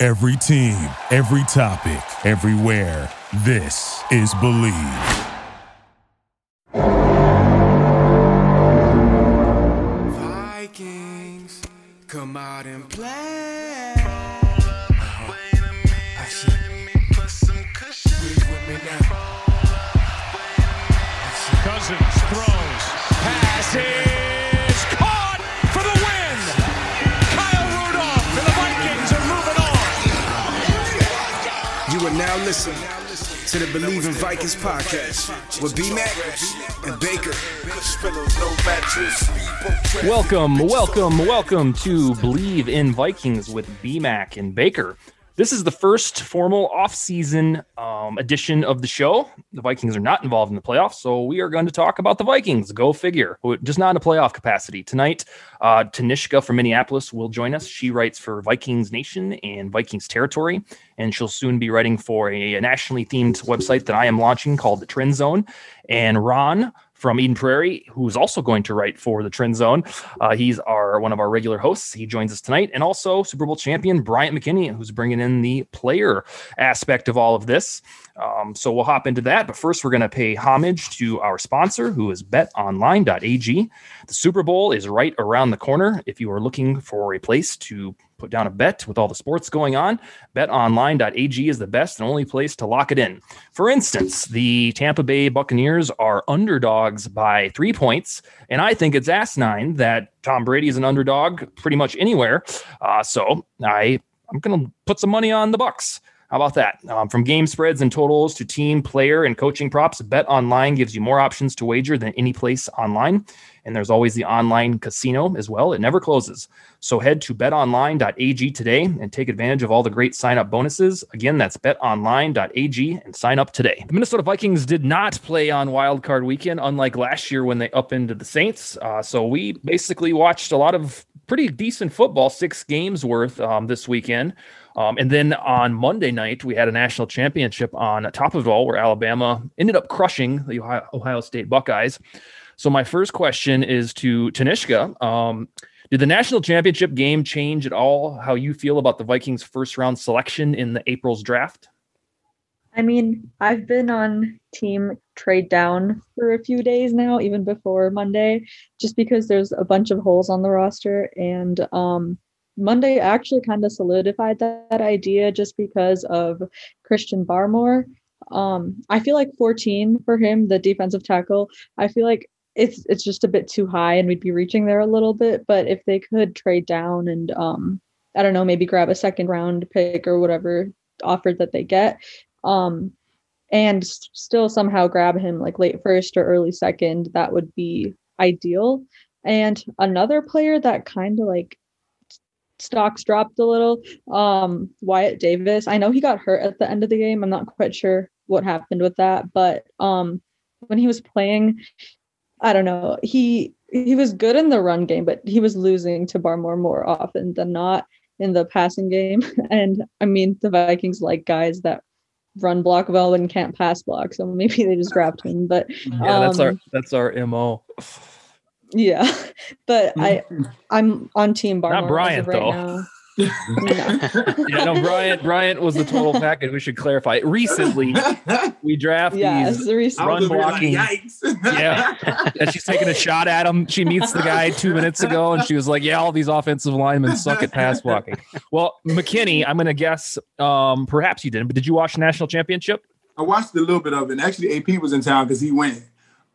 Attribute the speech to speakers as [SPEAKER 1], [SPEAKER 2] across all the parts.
[SPEAKER 1] Every team, every topic, everywhere. This is Bleav.
[SPEAKER 2] Vikings, come out and play.
[SPEAKER 3] Cousins throws, passes, are
[SPEAKER 2] now listening to the Bleav in Vikings podcast with B Mac and Baker.
[SPEAKER 4] Welcome, welcome, welcome to Bleav in Vikings with BMAC and Baker. This is the first formal off-season um, edition of the show. The Vikings are not involved in the playoffs, so we are going to talk about the Vikings. Go figure. Just not in a playoff capacity tonight. Uh, Tanishka from Minneapolis will join us. She writes for Vikings Nation and Vikings Territory, and she'll soon be writing for a, a nationally themed website that I am launching called the Trend Zone. And Ron from Eden Prairie, who's also going to write for the Trend Zone. Uh, he's our one of our regular hosts. He joins us tonight, and also Super Bowl champion Bryant McKinnie, who's bringing in the player aspect of all of this. Um, so we'll hop into that, but first we're going to pay homage to our sponsor, who is BetOnline.ag. The Super Bowl is right around the corner. If you are looking for a place to put down a bet with all the sports going on, betonline.ag is the best and only place to lock it in. For instance, the Tampa Bay Buccaneers are underdogs by three points, and I think it's asinine that Tom Brady is an underdog pretty much anywhere. Uh, so I I'm going to put some money on the Bucks. How about that? Um, from game spreads and totals to team, player, and coaching props, Bet Online gives you more options to wager than any place online. And there's always the online casino as well. It never closes. So head to betonline.ag today and take advantage of all the great sign up bonuses. Again, that's betonline.ag and sign up today. The Minnesota Vikings did not play on Wild Card weekend, unlike last year when they upended the Saints. Uh, so we basically watched a lot of pretty decent football, six games worth um, this weekend. Um, and then on Monday night, we had a national championship on top of all, where Alabama ended up crushing the Ohio, Ohio State Buckeyes. So my first question is to Tanishka. Um, did the national championship game change at all how you feel about the Vikings' first round selection in the April's draft?
[SPEAKER 5] I mean, I've been on team trade down for a few days now, even before Monday, just because there's a bunch of holes on the roster. And um, Monday actually kind of solidified that, that, idea just because of Christian Barmore. Um, I feel like 14 for him, the defensive tackle. I feel like it's it's just a bit too high, and we'd be reaching there a little bit. But if they could trade down and um, I don't know, maybe grab a second round pick or whatever offer that they get, um, and still somehow grab him like late first or early second, that would be ideal. And another player that kind of like stocks dropped a little. Um, Wyatt Davis. I know he got hurt at the end of the game. I'm not quite sure what happened with that, but um, when he was playing, I don't know. He he was good in the run game, but he was losing to Barmore more often than not in the passing game. And I mean, the Vikings like guys that run block well and can't pass block, so maybe they just grabbed him. But
[SPEAKER 4] yeah, um, that's our that's our mo.
[SPEAKER 5] Yeah, but I I'm on team Barmore.
[SPEAKER 4] Not Bryant right though.
[SPEAKER 5] Now.
[SPEAKER 4] yeah, no, Bryant. Bryant was the total package. We should clarify. Recently, we draft
[SPEAKER 5] yeah,
[SPEAKER 4] these run blocking. yeah, and she's taking a shot at him. She meets the guy two minutes ago, and she was like, "Yeah, all these offensive linemen suck at pass blocking." Well, McKinnie, I'm going to guess. Um, perhaps you didn't, but did you watch the national championship?
[SPEAKER 6] I watched a little bit of it. And actually, AP was in town because he went.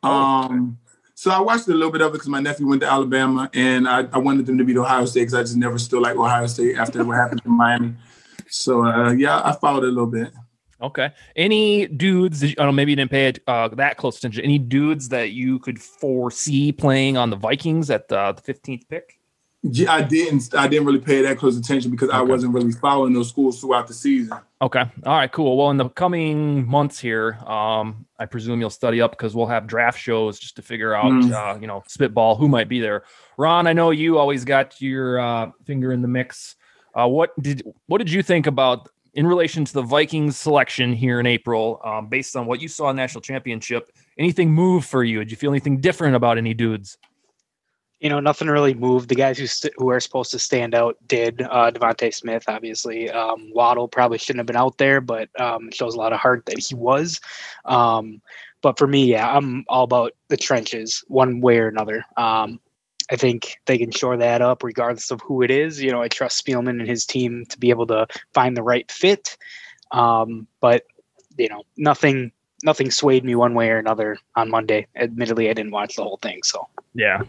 [SPEAKER 6] Oh. Um, so I watched a little bit of it because my nephew went to Alabama, and I, I wanted them to beat Ohio State because I just never still like Ohio State after what happened in Miami. So uh, yeah, I followed it a little bit.
[SPEAKER 4] Okay. Any dudes? I don't know. Maybe you didn't pay it uh, that close attention. Any dudes that you could foresee playing on the Vikings at the fifteenth pick?
[SPEAKER 6] Yeah, I didn't. I didn't really pay that close attention because I wasn't really following those schools throughout the season.
[SPEAKER 4] Okay. All right. Cool. Well, in the coming months here, um, I presume you'll study up because we'll have draft shows just to figure out,
[SPEAKER 6] Mm.
[SPEAKER 4] uh, you know, spitball who might be there. Ron, I know you always got your uh, finger in the mix. Uh, what did what did you think about in relation to the Vikings selection here in April, um, based on what you saw in national championship? Anything move for you? Did you feel anything different about any dudes?
[SPEAKER 7] You know, nothing really moved. The guys who st- who are supposed to stand out did. Uh, DeVonta Smith, obviously. Um, Waddle probably shouldn't have been out there, but um, shows a lot of heart that he was. Um, but for me, yeah, I'm all about the trenches, one way or another. Um, I think they can shore that up regardless of who it is. You know, I trust Spielman and his team to be able to find the right fit. Um, but you know, nothing nothing swayed me one way or another on Monday. Admittedly, I didn't watch the whole thing, so.
[SPEAKER 4] Yeah.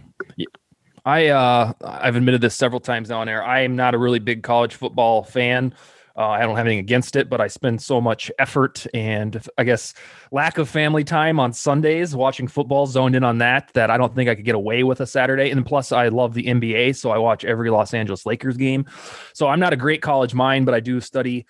[SPEAKER 4] I uh I've admitted this several times now on air. I am not a really big college football fan. Uh, I don't have anything against it, but I spend so much effort and I guess lack of family time on Sundays watching football, zoned in on that, that I don't think I could get away with a Saturday. And plus, I love the NBA, so I watch every Los Angeles Lakers game. So I'm not a great college mind, but I do study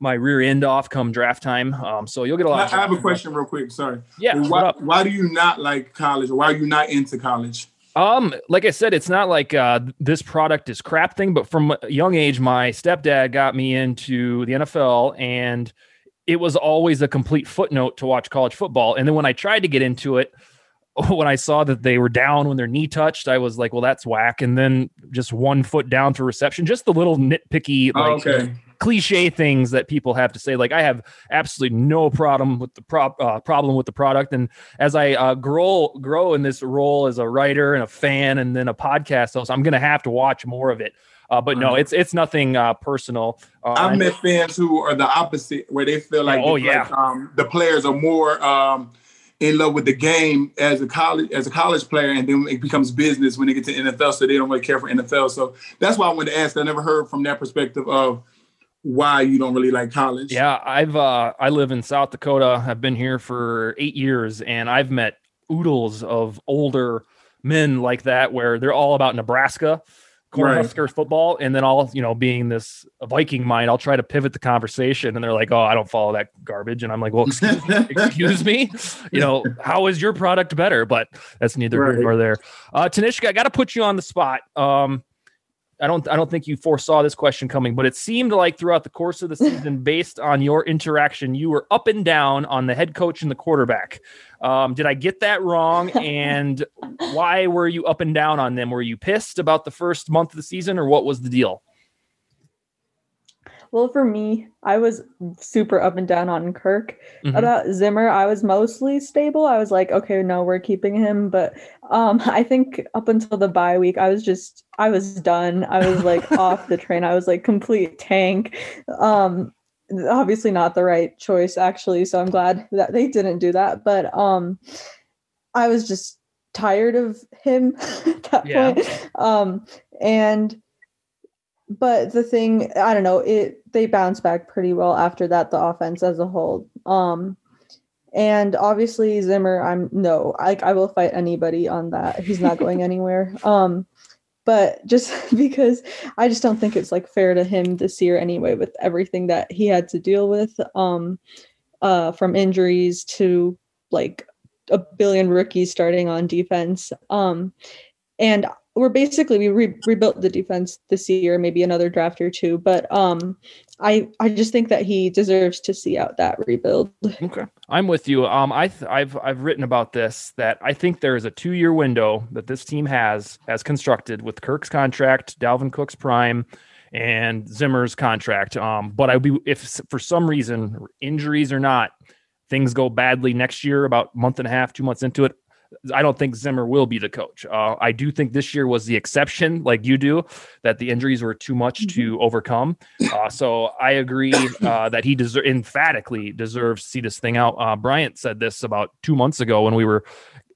[SPEAKER 4] my rear end off come draft time. Um, so you'll get a lot.
[SPEAKER 6] I
[SPEAKER 4] of
[SPEAKER 6] have a question, real quick. Sorry.
[SPEAKER 4] Yeah.
[SPEAKER 6] Why, why do you not like college, or why are you not into college?
[SPEAKER 4] Um, like I said, it's not like uh, this product is crap thing, but from a young age, my stepdad got me into the NFL, and it was always a complete footnote to watch college football. And then when I tried to get into it, when I saw that they were down when their knee touched, I was like, "Well, that's whack." And then just one foot down for reception, just the little nitpicky,
[SPEAKER 6] Oh, okay.
[SPEAKER 4] Cliche things that people have to say. Like I have absolutely no problem with the prop uh, problem with the product. And as I uh, grow grow in this role as a writer and a fan, and then a podcast host, I'm going to have to watch more of it. Uh, but no, it's it's nothing uh, personal. Uh,
[SPEAKER 6] I've met fans who are the opposite, where they feel like,
[SPEAKER 4] oh,
[SPEAKER 6] like,
[SPEAKER 4] yeah.
[SPEAKER 6] um, the players are more um, in love with the game as a college as a college player, and then it becomes business when they get to NFL, so they don't really care for NFL. So that's why I wanted to ask. I never heard from that perspective of why you don't really like college.
[SPEAKER 4] Yeah, I've uh I live in South Dakota. I've been here for 8 years and I've met oodles of older men like that where they're all about Nebraska
[SPEAKER 6] Right.
[SPEAKER 4] Football and then all, you know, being this Viking mind, I'll try to pivot the conversation and they're like, "Oh, I don't follow that garbage." And I'm like, "Well, excuse, excuse me. You know, how is your product better?" But that's neither here
[SPEAKER 6] Right.
[SPEAKER 4] nor there. Uh Tanishka, I got to put you on the spot. Um I don't I don't think you foresaw this question coming, but it seemed like throughout the course of the season, based on your interaction, you were up and down on the head coach and the quarterback. Um, did I get that wrong? And why were you up and down on them? Were you pissed about the first month of the season, or what was the deal?
[SPEAKER 5] Well, for me, I was super up and down on Kirk.
[SPEAKER 4] Mhm.
[SPEAKER 5] About Zimmer, I was mostly stable. I was like, okay, no, we're keeping him. But um, I think up until the bye week, I was just, I was done. I was like off the train. I was like complete tank. Um, obviously not the right choice, actually. So I'm glad that they didn't do that. But um, I was just tired of him at that
[SPEAKER 4] Yeah.
[SPEAKER 5] point. Um, and but the thing i don't know it they bounced back pretty well after that the offense as a whole. Um and obviously zimmer i'm no like i will fight anybody on that. He's not going anywhere. Um but just because i just don't think it's like fair to him this year anyway with everything that he had to deal with um uh from injuries to like a billion rookies starting on defense. Um and we're basically we re- rebuilt the defense this year maybe another draft or two but um i i just think that he deserves to see out that rebuild
[SPEAKER 4] Okay, I'm with you. Um, I th- I've I've written about this that I think there is a two year window that this team has as constructed with Kirk's contract, Dalvin Cook's prime, and Zimmer's contract. Um, but I would be if for some reason injuries or not, things go badly next year, about month and a half, two months into it. I don't think Zimmer will be the coach. Uh, I do think this year was the exception, like you do, that the injuries were too much to overcome. Uh, so I agree uh, that he deserves emphatically deserves to see this thing out. Uh, Bryant said this about two months ago when we were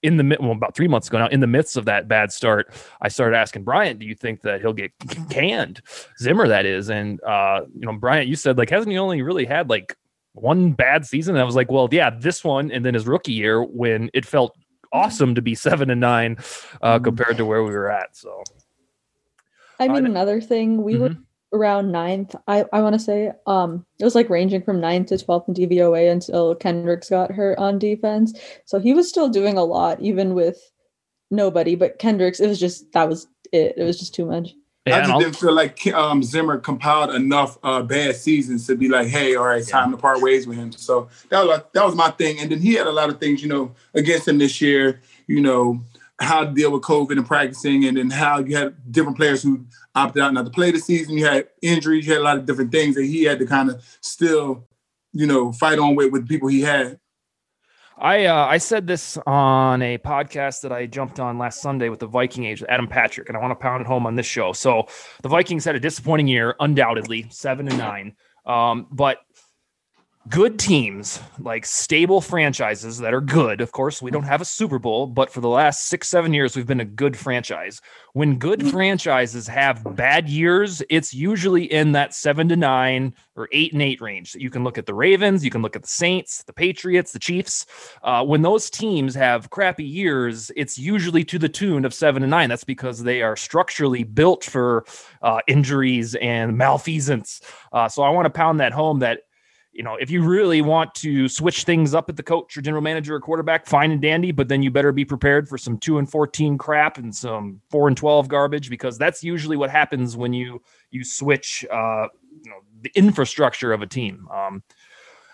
[SPEAKER 4] in the mid, well, about three months ago now, in the midst of that bad start. I started asking Bryant, "Do you think that he'll get canned?" Zimmer, that is, and uh, you know, Bryant, you said like hasn't he only really had like one bad season? And I was like, well, yeah, this one, and then his rookie year when it felt awesome to be seven and nine uh, compared to where we were at. So.
[SPEAKER 5] I mean,
[SPEAKER 4] Uh,
[SPEAKER 5] another thing, we were around ninth. I, I want to say um it was like ranging from ninth to 12th in DVOA until Kendricks got hurt on defense. So he was still doing a lot, even with nobody. But Kendricks, it was just that was it. It was just too much.
[SPEAKER 4] Yeah,
[SPEAKER 6] I just
[SPEAKER 4] I'll-
[SPEAKER 6] didn't feel like um, Zimmer compiled enough uh, bad seasons to be like, hey, all right, time to part ways with him. So that was like, that was my thing. And then he had a lot of things, you know, against him this year. You know how to deal with COVID and practicing, and then how you had different players who opted out not to play the season. You had injuries. You had a lot of different things that he had to kind of still, you know, fight on with with people he had.
[SPEAKER 4] I uh, I said this on a podcast that I jumped on last Sunday with the Viking age, Adam Patrick, and I want to pound it home on this show. So the Vikings had a disappointing year, undoubtedly, seven and nine. Um, but good teams, like stable franchises that are good. Of course, we don't have a Super Bowl, but for the last six, seven years, we've been a good franchise. When good franchises have bad years, it's usually in that seven to nine or eight and eight range. You can look at the Ravens, you can look at the Saints, the Patriots, the Chiefs. Uh, when those teams have crappy years, it's usually to the tune of seven to nine. That's because they are structurally built for uh, injuries and malfeasance. Uh, so I want to pound that home that you know, if you really want to switch things up at the coach or general manager or quarterback, fine and dandy, but then you better be prepared for some two and 14 crap and some four and 12 garbage because that's usually what happens when you, you switch, uh, you know, the infrastructure of a team. Um,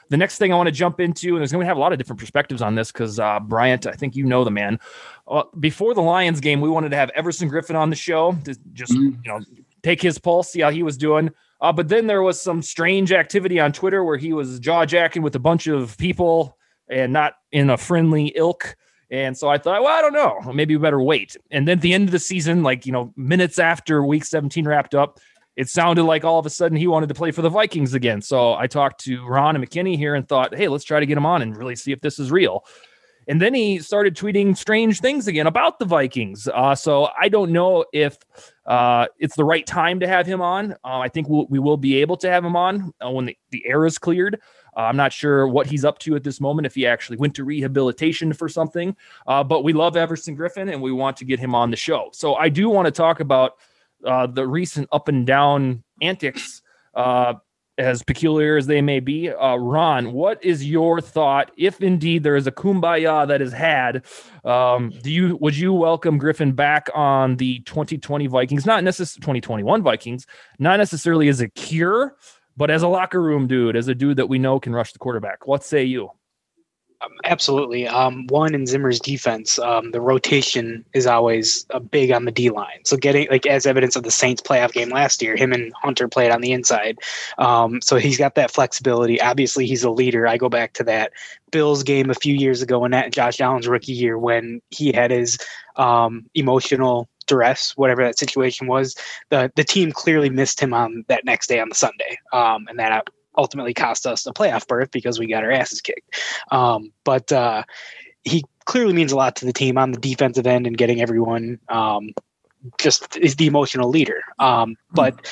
[SPEAKER 4] the next thing I want to jump into, and there's going to have a lot of different perspectives on this because uh, Bryant, I think you know the man. Uh, before the Lions game, we wanted to have Everson Griffen on the show to just you know take his pulse, see how he was doing. Uh, but then there was some strange activity on Twitter where he was jaw jacking with a bunch of people and not in a friendly ilk. And so I thought, well, I don't know. Maybe we better wait. And then at the end of the season, like, you know, minutes after week 17 wrapped up, it sounded like all of a sudden he wanted to play for the Vikings again. So I talked to Ron and McKinney here and thought, hey, let's try to get him on and really see if this is real. And then he started tweeting strange things again about the Vikings. Uh, so I don't know if uh, it's the right time to have him on. Uh, I think we'll, we will be able to have him on uh, when the, the air is cleared. Uh, I'm not sure what he's up to at this moment, if he actually went to rehabilitation for something. Uh, but we love Everson Griffen and we want to get him on the show. So I do want to talk about the recent up and down antics as peculiar as they may be. Uh, Ron, what is your thought if indeed there is a kumbaya that is had? Um, do you would you welcome Griffen back on the 2020 Vikings? Not necessarily 2021 Vikings, not necessarily as a cure, but as a locker room dude, as a dude that we know can rush the quarterback. What say you?
[SPEAKER 7] Um, absolutely. Um, one in Zimmer's defense, um, the rotation is always big on the D line. So getting like as evidence of the Saints playoff game last year, him and Hunter played on the inside. Um, so he's got that flexibility. Obviously, he's a leader. I go back to that Bills game a few years ago in that Josh Allen's rookie year when he had his um, emotional duress, whatever that situation was. The the team clearly missed him on that next day on the Sunday, um, and that ultimately cost us a playoff berth because we got our asses kicked. Um, but uh, he clearly means a lot to the team on the defensive end and getting everyone um, just is the emotional leader. Um, but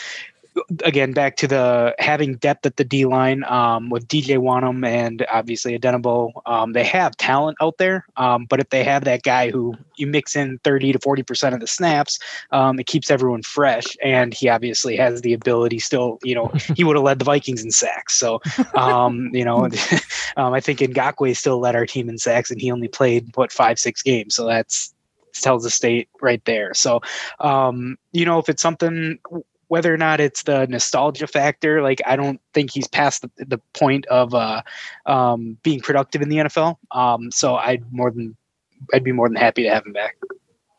[SPEAKER 7] again, back to the having depth at the D line um, with DJ Wonnum and obviously Odenigbo, um, they have talent out there. Um, but if they have that guy who you mix in 30 to 40% of the snaps, um, it keeps everyone fresh. And he obviously has the ability still, you know, he would have led the Vikings in sacks. So, um, you know, um, I think Ngakoue still led our team in sacks and he only played, what, five, six games. So that's, tells the state right there. So, um, you know, if it's something whether or not it's the nostalgia factor, like I don't think he's past the, the point of uh, um, being productive in the NFL. Um, so I'd more than I'd be more than happy to have him back.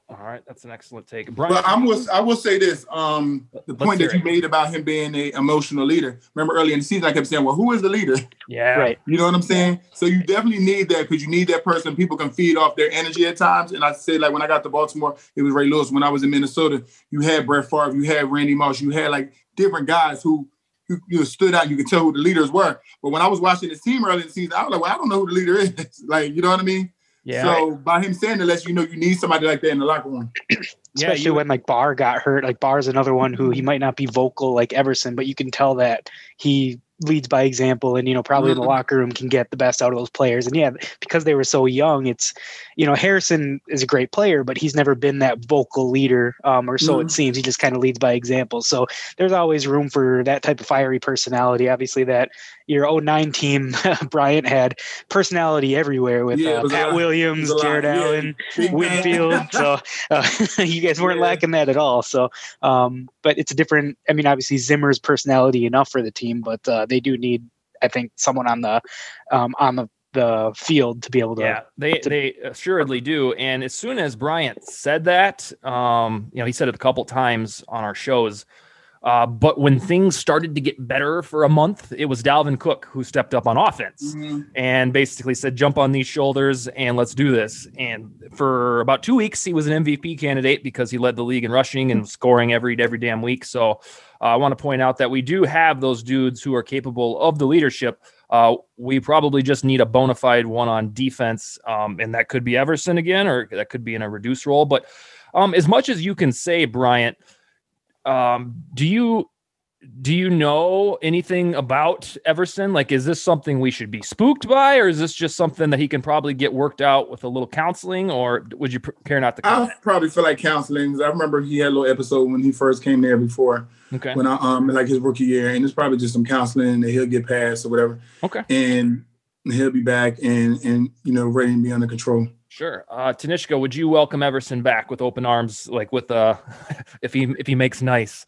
[SPEAKER 4] All right, that's an excellent take, Brian.
[SPEAKER 6] But I'm will, I will say this: um, the point that you
[SPEAKER 4] it.
[SPEAKER 6] made about him being a emotional leader. Remember early in the season, I kept saying, "Well, who is the leader?"
[SPEAKER 4] yeah,
[SPEAKER 7] Right.
[SPEAKER 6] You know what I'm saying? So you definitely need that because you need that person. People can feed off their energy at times. And I say, like when I got to Baltimore, it was Ray Lewis. When I was in Minnesota, you had Brett Favre, you had Randy Moss, you had like different guys who who you stood out. You could tell who the leaders were. But when I was watching this team early in the season, I was like, well, I don't know who the leader is. like, you know what I mean?
[SPEAKER 4] Yeah,
[SPEAKER 6] So by him saying that, lets you know you need somebody like that in the locker room.
[SPEAKER 4] yeah.
[SPEAKER 7] Especially
[SPEAKER 4] You,
[SPEAKER 7] when like Barr got hurt. Like Barr's another one who he might not be vocal like Everson, but you can tell that he leads by example and you know probably in the
[SPEAKER 6] Mhm.
[SPEAKER 7] locker room can get the best out of those players and yeah because they were so young it's you know harrison is a great player but he's never been that vocal leader um, or so it
[SPEAKER 6] Mhm.
[SPEAKER 7] seems he just kind of leads by example so there's always room for that type of fiery personality obviously that your 09 team bryant had personality everywhere with
[SPEAKER 6] Yeah,
[SPEAKER 7] uh, pat
[SPEAKER 6] lot.
[SPEAKER 7] Williams
[SPEAKER 6] was a lot.
[SPEAKER 7] jared
[SPEAKER 6] Yeah.
[SPEAKER 7] allen winfield so uh, you guys weren't
[SPEAKER 6] Yeah.
[SPEAKER 7] lacking that at all so um, but it's a different i mean obviously zimmer's personality enough for the team but uh, they do need i think someone on the um, on the the field to be able to
[SPEAKER 4] Yeah, they
[SPEAKER 7] to-
[SPEAKER 4] they assuredly do. And as soon as Bryant said that, um, you know, he said it a couple times on our shows. Uh, but when things started to get better for a month, it was Dalvin Cook who stepped up on offense
[SPEAKER 6] Mhm.
[SPEAKER 4] and basically said, "Jump on these shoulders and let's do this." And for about two weeks, he was an MVP candidate because he led the league in rushing and scoring every every damn week. So uh, I want to point out that we do have those dudes who are capable of the leadership. Uh, we probably just need a bona fide one on defense, um, and that could be Everson again, or that could be in a reduced role. But um, as much as you can say, Bryant, um, do you do you know anything about Everson? Like, is this something we should be spooked by, or is this just something that he can probably get worked out with a little counseling, or would you care not to comment?
[SPEAKER 6] I probably feel like counseling. I remember he had a little episode when he first came there before,
[SPEAKER 4] Okay.
[SPEAKER 6] when I um like his rookie year, and it's probably just some counseling that he'll get past or whatever,
[SPEAKER 4] Okay.
[SPEAKER 6] and he'll be back and and you know ready to be under control.
[SPEAKER 4] Sure. Uh, Tanishka, would you welcome Everson back with open arms, like with uh, if he if he makes nice?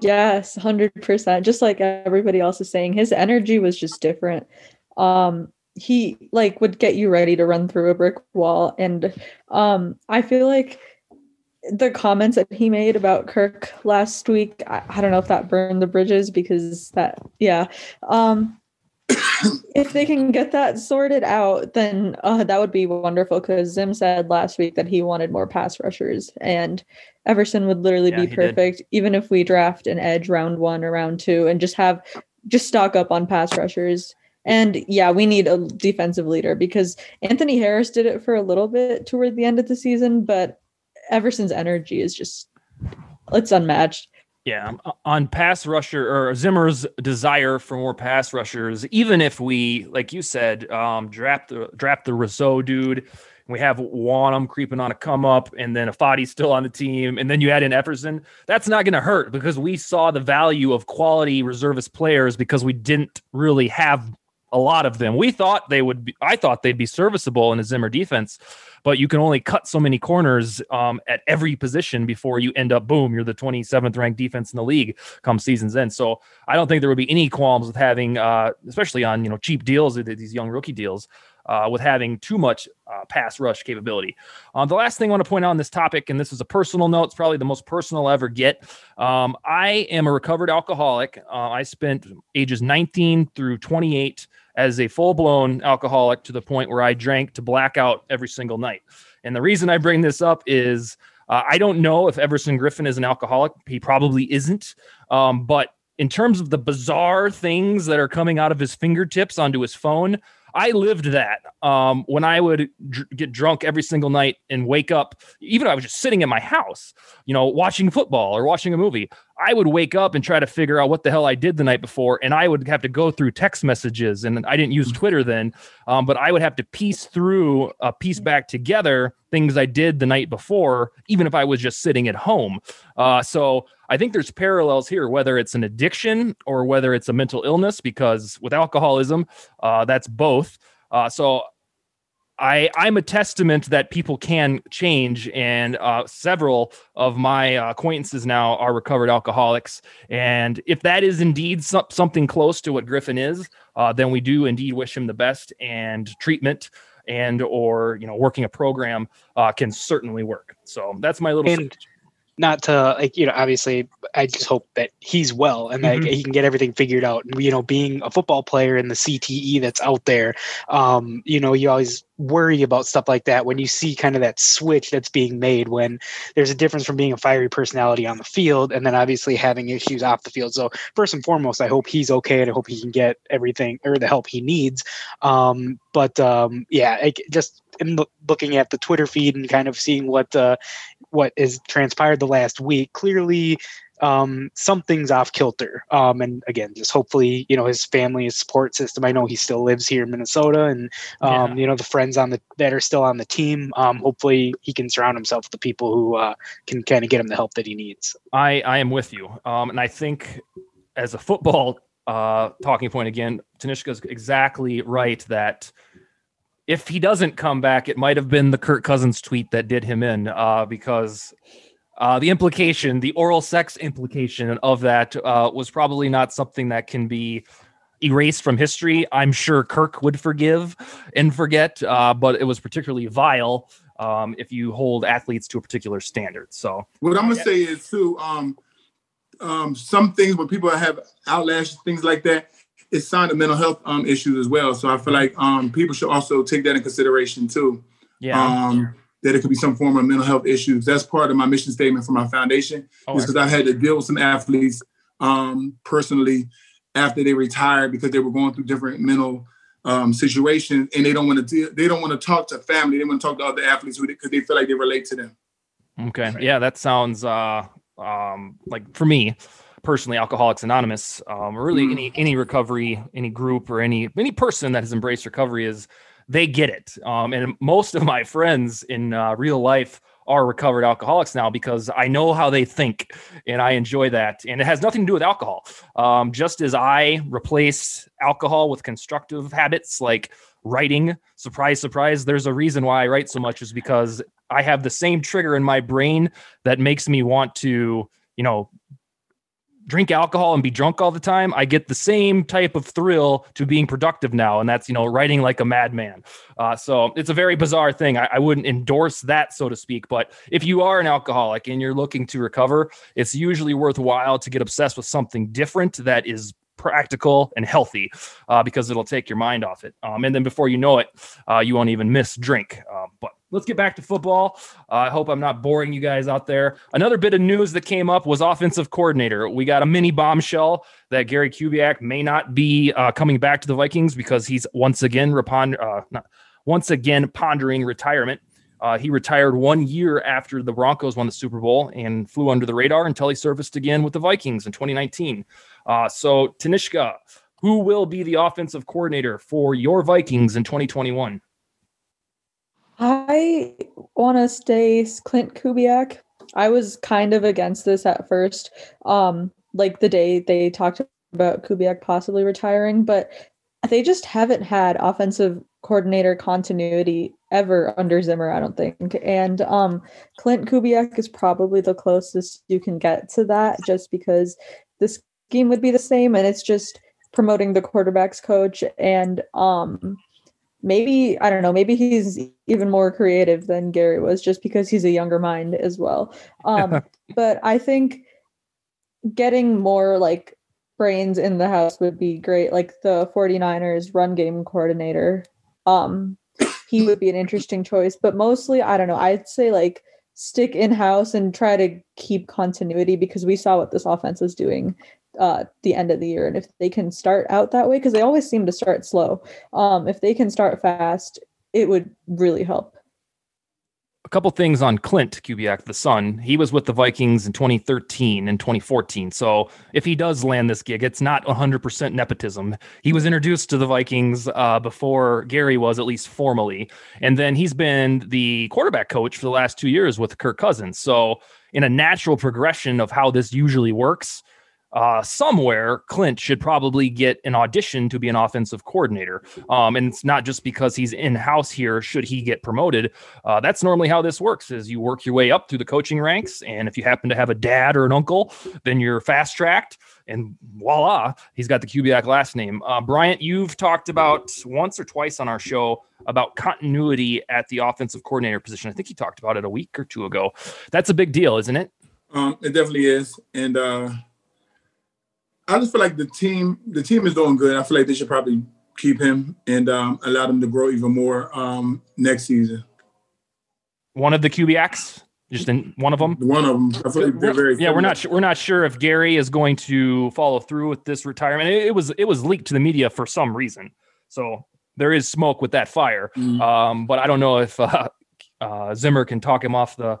[SPEAKER 5] Yes, 100%. Just like everybody else is saying, his energy was just different. Um he like would get you ready to run through a brick wall and um I feel like the comments that he made about Kirk last week, I, I don't know if that burned the bridges because that yeah. Um if they can get that sorted out, then uh, that would be wonderful. Because Zim said last week that he wanted more pass rushers, and Everson would literally
[SPEAKER 4] Yeah,
[SPEAKER 5] be
[SPEAKER 4] he did.
[SPEAKER 5] perfect, even if we draft an edge round one or round two, and just have just stock up on pass rushers. And yeah, we need a defensive leader because Anthony Harris did it for a little bit toward the end of the season, but Everson's energy is just it's unmatched.
[SPEAKER 4] Yeah, um, on pass rusher or Zimmer's desire for more pass rushers, even if we, like you said, um, draft the draft the Rousseau dude, we have Wonnum creeping on a come up, and then Ifeadi's still on the team, and then you add in Everson, that's not going to hurt because we saw the value of quality reservist players because we didn't really have a lot of them. We thought they would be, I thought they'd be serviceable in a Zimmer defense, but you can only cut so many corners um, at every position before you end up, boom, you're the 27th ranked defense in the league come season's end. So I don't think there would be any qualms with having, uh, especially on, you know, cheap deals, uh, these young rookie deals, uh, with having too much uh, pass rush capability. Um, the last thing I want to point out on this topic, and this is a personal note, it's probably the most personal I ever get. Um, I am a recovered alcoholic. Uh, I spent ages 19 through 28 as a full blown alcoholic to the point where I drank to blackout every single night. And the reason I bring this up is uh, I don't know if Everson Griffen is an alcoholic. He probably isn't. Um, but in terms of the bizarre things that are coming out of his fingertips onto his phone, I lived that um, when I would dr- get drunk every single night and wake up, even I was just sitting in my house, you know, watching football or watching a movie. I would wake up and try to figure out what the hell I did the night before, and I would have to go through text messages. And I didn't use Twitter then, um, but I would have to piece through, uh, piece back together things I did the night before, even if I was just sitting at home. Uh, so I think there's parallels here, whether it's an addiction or whether it's a mental illness, because with alcoholism, uh, that's both. Uh, so I, I'm a testament that people can change, and uh, several of my uh, acquaintances now are recovered alcoholics. And if that is indeed some, something close to what Griffen is, uh, then we do indeed wish him the best. And treatment and or you know working a program uh, can certainly work. So that's my little.
[SPEAKER 7] And not to like you know obviously i just hope that he's well and that
[SPEAKER 4] Mhm.
[SPEAKER 7] he can get everything figured out and you know being a football player in the cte that's out there um you know you always worry about stuff like that when you see kind of that switch that's being made when there's a difference from being a fiery personality on the field and then obviously having issues off the field. So first and foremost i hope he's okay and i hope he can get everything or the help he needs. Um but um yeah I, just in loo- looking at the twitter feed and kind of seeing what uh what has transpired the last week clearly um, something's off kilter. Um, and again, just hopefully, you know, his family, his support system. I know he still lives here in Minnesota, and um, yeah. you know, the friends on the that are still on the team. Um, hopefully, he can surround himself with the people who uh, can kind of get him the help that he needs.
[SPEAKER 4] I I am with you, um, and I think as a football uh, talking point again, Tanishka's exactly right that if he doesn't come back, it might have been the Kirk Cousins tweet that did him in uh, because uh, the implication, the oral sex implication of that uh, was probably not something that can be erased from history. I'm sure Kirk would forgive and forget, uh, but it was particularly vile um, if you hold athletes to a particular standard. So,
[SPEAKER 6] what I'm gonna say is too, um, um, some things when people have outlash things like that, it's sign of mental health um, issues as well. So I feel like um, people should also take that in consideration too.
[SPEAKER 4] Yeah.
[SPEAKER 6] Um, that it could be some form of mental health issues. That's part of my mission statement for my foundation. Oh, is because I've had to deal with some athletes um, personally after they retired because they were going through different mental um, situations, and they don't want to they don't want to talk to family. They want to talk to other athletes because they feel like they relate to them.
[SPEAKER 4] Okay, yeah, that sounds uh, um, like for me personally alcoholics anonymous um, or really mm. any any recovery any group or any any person that has embraced recovery is they get it um, and most of my friends in uh, real life are recovered alcoholics now because I know how they think and I enjoy that. And it has nothing to do with alcohol. Um, just as I replace alcohol with constructive habits like writing, surprise, surprise, there's a reason why I write so much is because I have the same trigger in my brain that makes me want to, you know, drink alcohol and be drunk all the time, I get the same type of thrill to being productive now. And that's, you know, writing like a madman. Uh, so it's a very bizarre thing. I, I, wouldn't endorse that, so to speak. But if you are an alcoholic and you're looking to recover, it's usually worthwhile to get obsessed with something different that is practical and healthy uh, because it'll take your mind off it. Um, and then before you know it, uh, you won't even miss drink. Uh, but let's get back to football. Uh, I hope I'm not boring you guys out there. Another bit of news that came up was offensive coordinator. We got a mini bombshell that Gary Kubiak may not be uh, coming back to the Vikings because he's once again repond- uh, not, once again pondering retirement. Uh, he retired one year after the Broncos won the Super Bowl and flew under the radar until he surfaced again with the Vikings in 2019. Uh, so, Tanishka, who will be the offensive coordinator for your Vikings in 2021?
[SPEAKER 5] I want to stay Clint Kubiak. I was kind of against this at first, um, like the day they talked about Kubiak possibly retiring, but they just haven't had offensive coordinator continuity ever under Zimmer, I don't think. And um, Clint Kubiak is probably the closest you can get to that just because the scheme would be the same and it's just promoting the quarterbacks coach and um maybe I don't know, maybe he's even more creative than Gary was just because he's a younger mind as well. Um, but I think getting more like brains in the house would be great. Like the 49ers run game coordinator. Um, he would be an interesting choice, but mostly I don't know. I'd say like stick in house and try to keep continuity because we saw what this offense was doing uh, the end of the year. And if they can start out that way, because they always seem to start slow, um, if they can start fast, it would really help.
[SPEAKER 4] A couple things on Clint Kubiak, the son. He was with the Vikings in 2013 and 2014. So if he does land this gig, it's not 100% nepotism. He was introduced to the Vikings uh, before Gary was, at least formally. And then he's been the quarterback coach for the last two years with Kirk Cousins. So, in a natural progression of how this usually works, uh, somewhere Clint should probably get an audition to be an offensive coordinator. Um, and it's not just because he's in house here. Should he get promoted, uh, that's normally how this works: is you work your way up through the coaching ranks, and if you happen to have a dad or an uncle, then you're fast tracked. And voila, he's got the Kubiak last name. Uh, Bryant, you've talked about once or twice on our show about continuity at the offensive coordinator position. I think you talked about it a week or two ago. That's a big deal, isn't it?
[SPEAKER 6] Um, it definitely is, and uh, I just feel like the team the team is doing good. I feel like they should probably keep him and um, allow them to grow even more um, next season.
[SPEAKER 4] One of the QBX, just in one of them.
[SPEAKER 6] One of them. I feel like they're very.
[SPEAKER 4] Yeah, we're not sure. We're not sure if Gary is going to follow through with this retirement. It, it was it was leaked to the media for some reason, so there is smoke with that fire. Mm-hmm. Um, but I don't know if uh, uh, Zimmer can talk him off the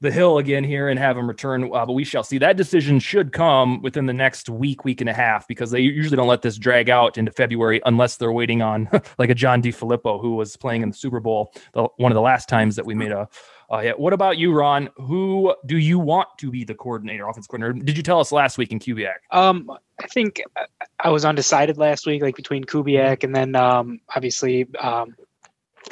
[SPEAKER 4] the hill again here and have him return. Uh, but we shall see. That decision should come within the next week, week and a half, because they usually don't let this drag out into February unless they're waiting on like a John DeFilippo who was playing in the Super Bowl, the, one of the last times that we made a. Uh, yeah. What about you, Ron? Who do you want to be the coordinator, offense coordinator? Did you tell us last week in Kubiak?
[SPEAKER 7] Um, I think I was undecided last week, like between Kubiak and then um, obviously um,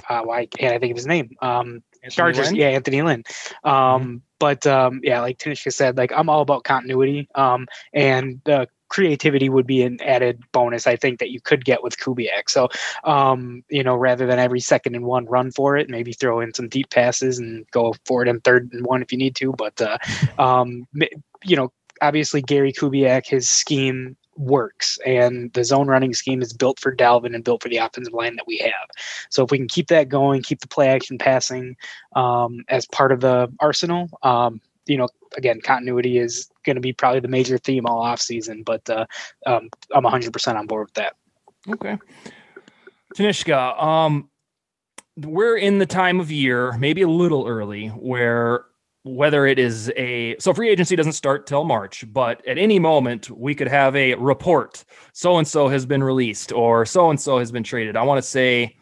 [SPEAKER 7] uh, why can't I think of his name? Um, Chargers, Lynn? yeah, Anthony Lynn. Um, mm-hmm. But um, yeah, like Tanishka said, like I'm all about continuity, um, and the creativity would be an added bonus. I think that you could get with Kubiak. So, um, you know, rather than every second and one run for it, maybe throw in some deep passes and go for it in third and one if you need to. But uh, um, you know, obviously Gary Kubiak, his scheme works and the zone running scheme is built for Dalvin and built for the offensive line that we have. So if we can keep that going, keep the play action passing um, as part of the arsenal, um, you know, again, continuity is going to be probably the major theme all off season, but uh, um, I'm 100% on board with that.
[SPEAKER 4] Okay. Tanishka, um, we're in the time of year, maybe a little early, where whether it is a so free agency doesn't start till March, but at any moment we could have a report so and so has been released or so and so has been traded. I want to say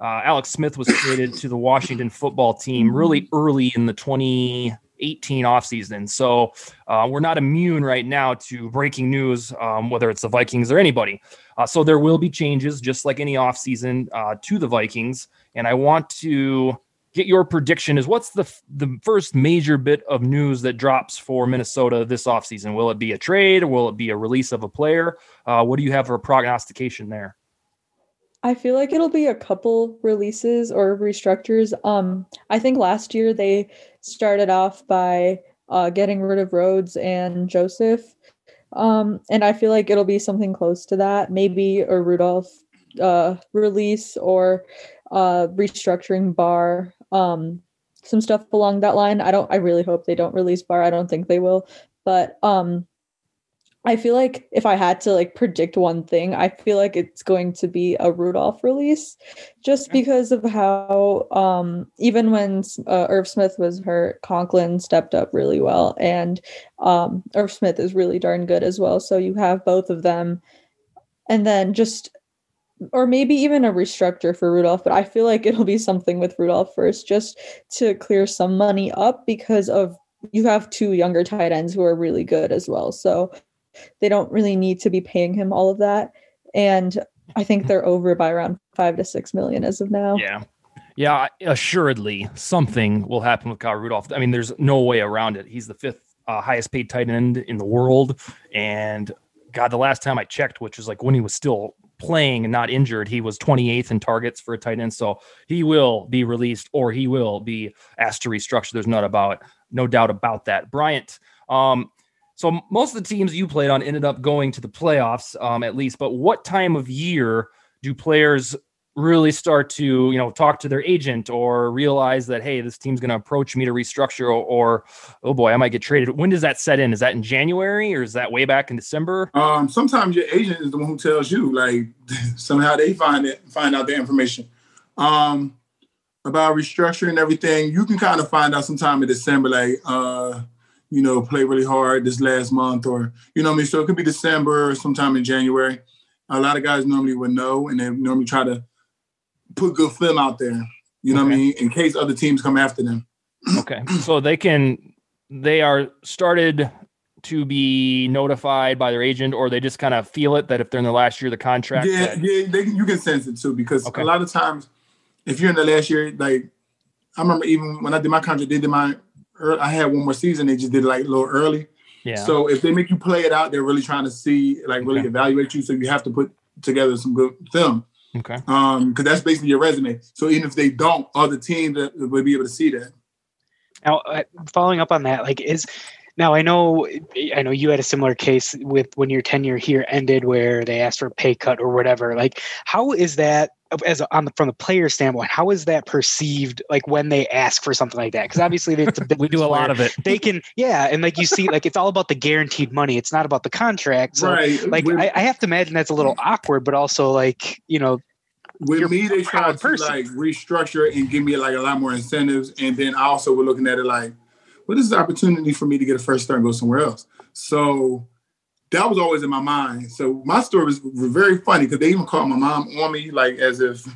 [SPEAKER 4] uh, Alex Smith was traded to the Washington football team really early in the 2018 offseason. So uh, we're not immune right now to breaking news, um, whether it's the Vikings or anybody. Uh, so there will be changes, just like any offseason, uh, to the Vikings. And I want to get your prediction is what's the the first major bit of news that drops for Minnesota this offseason? Will it be a trade will it be a release of a player? Uh, what do you have for a prognostication there?
[SPEAKER 5] I feel like it'll be a couple releases or restructures. Um, I think last year they started off by uh, getting rid of Rhodes and Joseph. Um, and I feel like it'll be something close to that, maybe a Rudolph uh, release or uh, restructuring Barr um, some stuff along that line. I don't. I really hope they don't release Barr. I don't think they will. But um, I feel like if I had to like predict one thing, I feel like it's going to be a Rudolph release, just because of how um, even when uh, Irv Smith was hurt, Conklin stepped up really well, and um, Irv Smith is really darn good as well. So you have both of them, and then just or maybe even a restructure for Rudolph, but I feel like it'll be something with Rudolph first just to clear some money up because of you have two younger tight ends who are really good as well. So they don't really need to be paying him all of that. And I think they're over by around five to six million as of now.
[SPEAKER 4] Yeah. Yeah, assuredly something will happen with Kyle Rudolph. I mean, there's no way around it. He's the fifth uh, highest paid tight end in the world. And God, the last time I checked, which was like when he was still playing and not injured, he was 28th in targets for a tight end. So he will be released or he will be asked to restructure. There's not about no doubt about that. Bryant, um, so most of the teams you played on ended up going to the playoffs, um, at least. But what time of year do players really start to you know talk to their agent or realize that hey this team's going to approach me to restructure or, or, oh boy i might get traded. When does that set in? Is that in january or is that way back in december?
[SPEAKER 6] Um sometimes your agent is the one who tells you like somehow they find it find out the information. Um about restructuring everything you can kind of find out sometime in december like uh you know play really hard this last month or you know i mean? So it could be december or sometime in january. A lot of guys normally would know and they normally try to put good film out there. You know okay. what I mean? In case other teams come after them.
[SPEAKER 4] okay. So they can they are started to be notified by their agent or they just kind of feel it that if they're in the last year of the contract
[SPEAKER 6] yeah
[SPEAKER 4] that...
[SPEAKER 6] yeah they, you can sense it too because okay. a lot of times if you're in the last year like i remember even when i did my contract they did my i had one more season they just did it like a little early yeah so if they make you play it out they're really trying to see like really okay. evaluate you so you have to put together some good film
[SPEAKER 4] Okay.
[SPEAKER 6] Um, because that's basically your resume. So even if they don't, other teams would be able to see that.
[SPEAKER 7] Now, uh, following up on that, like is now I know I know you had a similar case with when your tenure here ended, where they asked for a pay cut or whatever. Like, how is that? As on the, from the player standpoint, how is that perceived? Like when they ask for something like that, because obviously it's a
[SPEAKER 4] we do a lot of it.
[SPEAKER 7] They can, yeah, and like you see, like it's all about the guaranteed money. It's not about the contract. So, right. Like I, I have to imagine that's a little awkward, but also like you know
[SPEAKER 6] with me, they try to person. like restructure and give me like a lot more incentives. And then also we're looking at it like, well, this is an opportunity for me to get a first start and go somewhere else. So that was always in my mind. So my story was very funny because they even called my mom on me like as if
[SPEAKER 4] Did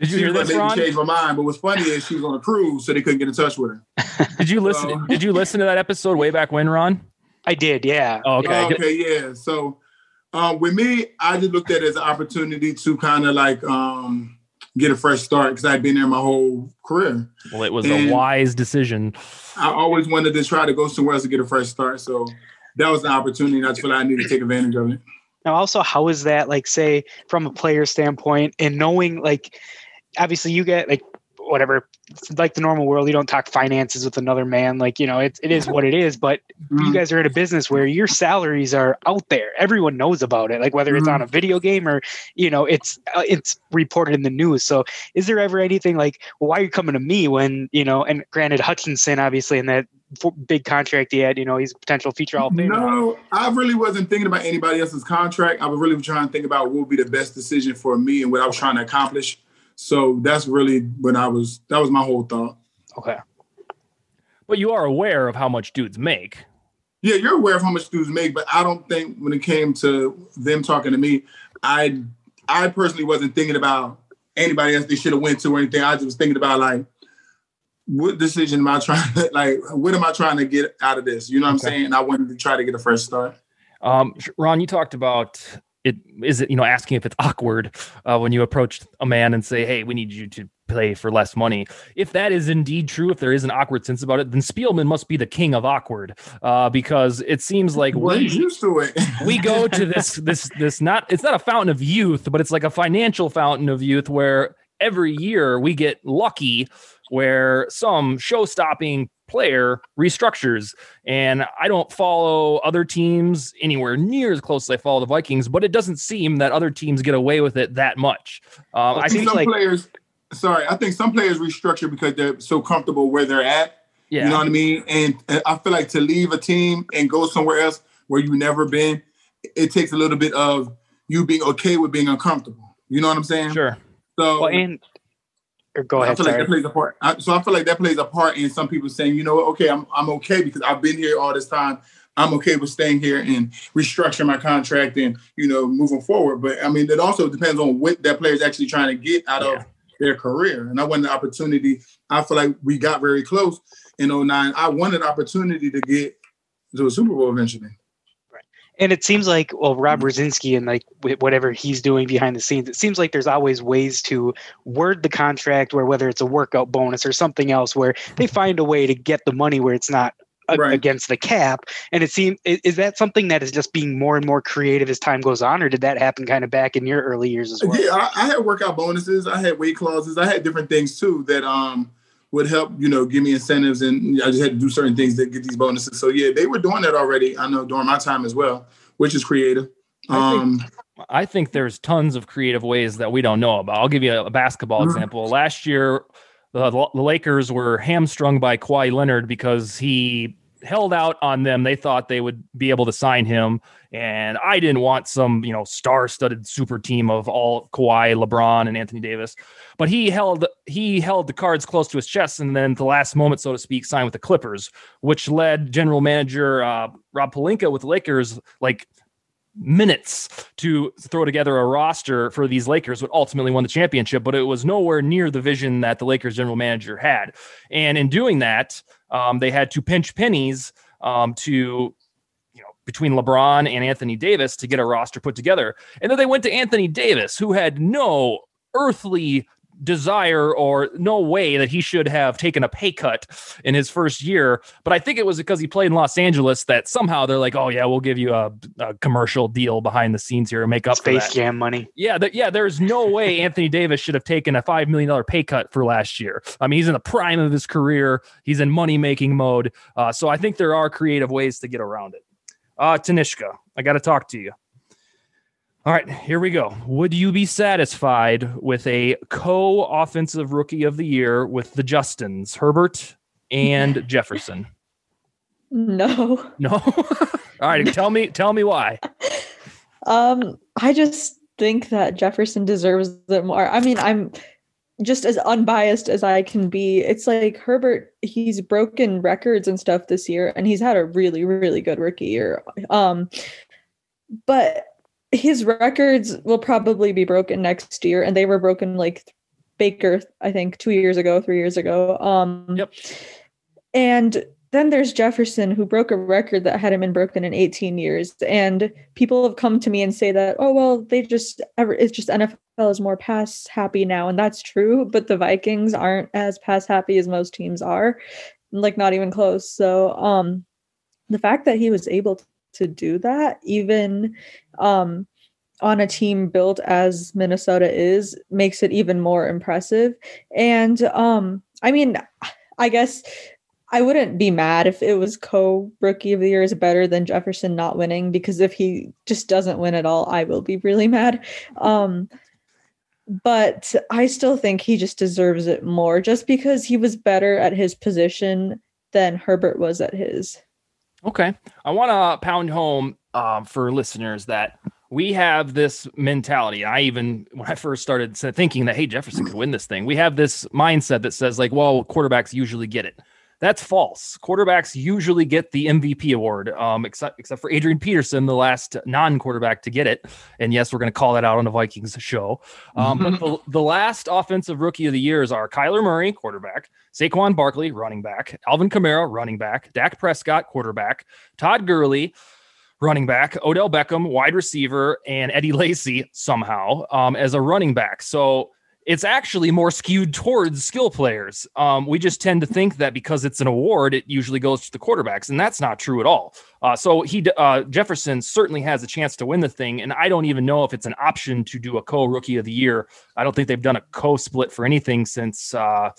[SPEAKER 4] you
[SPEAKER 6] she
[SPEAKER 4] hear
[SPEAKER 6] was
[SPEAKER 4] this, Ron?
[SPEAKER 6] change my mind. But what's funny is she was on a cruise, so they couldn't get in touch with her.
[SPEAKER 4] Did you listen?
[SPEAKER 6] So-
[SPEAKER 4] did you listen to that episode way back when, Ron?
[SPEAKER 7] I did, yeah.
[SPEAKER 4] Oh, okay.
[SPEAKER 6] Oh, okay, yeah. So um, with me, I just looked at it as an opportunity to kind of like um, get a fresh start because I'd been there my whole career.
[SPEAKER 4] Well, it was
[SPEAKER 6] And-
[SPEAKER 4] a wise decision.
[SPEAKER 6] I always wanted to try to go somewhere else to get a fresh start. So that was an opportunity. feel like I need to take advantage of it.
[SPEAKER 7] Now, also, how is that, like, say, from a player standpoint, and knowing, like, obviously you get, like, whatever, like the normal world, you don't talk finances with another man. Like, you know, it's, it is what it is. But you guys are in a business where your salaries are out there. Everyone knows about it, like, whether it's on a video game or, you know, it's, uh, it's reported in the news. So is there ever anything like, well, why are you coming to me when, you know, and granted, Hutchinson, obviously, in that big contract he had, you know, he's a potential future all Famer.
[SPEAKER 6] No, I really wasn't thinking about anybody else's contract. I was really trying to think about what would be the best decision for me and what I was trying to accomplish. So that's really when I was. That was my whole thought.
[SPEAKER 7] Okay.
[SPEAKER 4] But you are aware of how much dudes make.
[SPEAKER 6] Yeah, you're aware of how much dudes make, but I don't think when it came to them talking to me, I I personally wasn't thinking about anybody else they should have went to or anything. I just was thinking about like what decision am I trying to like what am I trying to get out of this? You know what I'm saying? And I wanted to try to get a fresh start.
[SPEAKER 4] Um, Ron, you talked about it. Is it you know asking if it's awkward uh, when you approach a man and say, "Hey, we need you to play for less money." If that is indeed true, if there is an awkward sense about it, then Spielman must be the king of awkward uh, because it seems like
[SPEAKER 6] he's
[SPEAKER 4] we
[SPEAKER 6] used to it.
[SPEAKER 4] we go to this this this not it's not a fountain of youth, but it's like a financial fountain of youth where every year we get lucky where some show-stopping player restructures and I don't follow other teams anywhere near as close as I follow the Vikings, but it doesn't seem that other teams get away with it that much. Um,
[SPEAKER 6] I
[SPEAKER 4] I
[SPEAKER 6] think
[SPEAKER 4] think
[SPEAKER 6] some
[SPEAKER 7] like-
[SPEAKER 6] players. Sorry, I think some players restructure because they're so comfortable where they're at.
[SPEAKER 4] yeah,
[SPEAKER 6] You know what I mean? And, and I feel like to leave a team and go somewhere else where you've never been, it takes a little bit of you being okay with being uncomfortable. You know what I'm saying?
[SPEAKER 4] sure.
[SPEAKER 6] So
[SPEAKER 7] Well, and or go
[SPEAKER 6] I
[SPEAKER 7] ahead.
[SPEAKER 6] feel like that plays a part. I, so I feel like that plays a part in some people saying, you know what, okay, I'm I'm okay because I've been here all this time. I'm okay with staying here and restructuring my contract and you know moving forward. But I mean, it also depends on what that player is actually trying to get out
[SPEAKER 4] Yeah.
[SPEAKER 6] of their career. And I wanted the opportunity. I feel like we got very close in 09. I wanted the opportunity to get to a Super Bowl eventually.
[SPEAKER 7] And it seems like, well, Rob
[SPEAKER 6] Mm-hmm.
[SPEAKER 7] Brzezinski and like whatever he's doing behind the scenes, it seems like there's always ways to word the contract where whether it's a workout bonus or something else where they find a way to get the money where it's not
[SPEAKER 6] Right.
[SPEAKER 7] against the cap. And it seems, is, is that something that is just being more and more creative as time goes on, or did that happen kind of back in your early years as well?
[SPEAKER 6] Yeah, I, I had workout bonuses. I had weight clauses. I had different things too that um would help, you know, give me incentives, and I just had to do certain things to get these bonuses. So yeah, they were doing that already. I know during my time as well, which is creative.
[SPEAKER 4] I think-
[SPEAKER 6] Um,
[SPEAKER 4] I think there's tons of creative ways that we don't know about. I'll give you a, basketball
[SPEAKER 6] Mhm.
[SPEAKER 4] example. Last year, the, the Lakers were hamstrung by Kawhi Leonard because he held out on them. They thought they would be able to sign him, and I didn't want some you know star-studded super team of all Kawhi, LeBron, and Anthony Davis. But he held he held the cards close to his chest, and then at the last moment, so to speak, signed with the Clippers, which led general manager uh, Rob Pelinka with the Lakers like minutes to throw together a roster for these Lakers would ultimately won the championship, but it was nowhere near the vision that the Lakers general manager had. And in doing that, um, they had to pinch pennies um, to, you know, between LeBron and Anthony Davis to get a roster put together. And then they went to Anthony Davis, who had no earthly desire or no way that he should have taken a pay cut in his first year. But I think it was because he played in Los Angeles that somehow they're like, oh yeah, we'll give you a, a commercial deal behind the scenes here and make up for
[SPEAKER 7] Space
[SPEAKER 4] that.
[SPEAKER 7] Jam money.
[SPEAKER 4] Yeah, th- yeah. There's no way Anthony Davis should have taken a five million dollar pay cut for last year. I mean, he's in the prime of his career. He's in money making mode. Uh, so I think there are creative ways to get around it. Uh, Tanishka, I got to talk to you. All right, here we go. Would you be satisfied with a co-offensive rookie of the year with the Justins, Herbert and Jefferson?
[SPEAKER 5] No.
[SPEAKER 4] No. All right, tell me, tell me why.
[SPEAKER 5] Um, I just think that Jefferson deserves it more. I mean, I'm just as unbiased as I can be, it's like Herbert, he's broken records and stuff this year, and he's had a really, really good rookie year. Um, but his records will probably be broken next year, and they were broken like Baker, I think, two years ago, three years ago. Um,
[SPEAKER 4] Yep.
[SPEAKER 5] And then there's Jefferson, who broke a record that hadn't been broken in 18 years. And people have come to me and say that, oh, well, they just ever, it's just NFL is more pass happy now. And that's true. But the Vikings aren't as pass happy as most teams are, like not even close. So, um, the fact that he was able to do that, even, um, on a team built as Minnesota is, makes it even more impressive. And, um, I mean, I guess I wouldn't be mad if it was co rookie of the year is better than Jefferson not winning because if he just doesn't win at all, I will be really mad. Um, but I still think he just deserves it more just because he was better at his position than Herbert was at his.
[SPEAKER 4] Okay. I want to pound home um, for listeners that we have this mentality. I even, when I first started thinking that, hey, Jefferson could win this thing, we have this mindset that says, like, well, quarterbacks usually get it. That's false. Quarterbacks usually get the MVP award, um, except except for Adrian Peterson, the last non-quarterback to get it. And yes, we're going to call that out on the Vikings show. Um, but the, the last offensive rookie of the years are Kyler Murray, quarterback, Saquon Barkley, running back, Alvin Kamara, running back, Dak Prescott, quarterback, Todd Gurley, running back, Odell Beckham, wide receiver, and Eddie Lacy somehow um, as a running back. So it's actually more skewed towards skill players. Um, we just tend to think that because it's an award, it usually goes to the quarterbacks, and that's not true at all. Uh, so he uh, Jefferson certainly has a chance to win the thing, and I don't even know if it's an option to do a co rookie of the year. I don't think they've done a co split for anything since. Uh,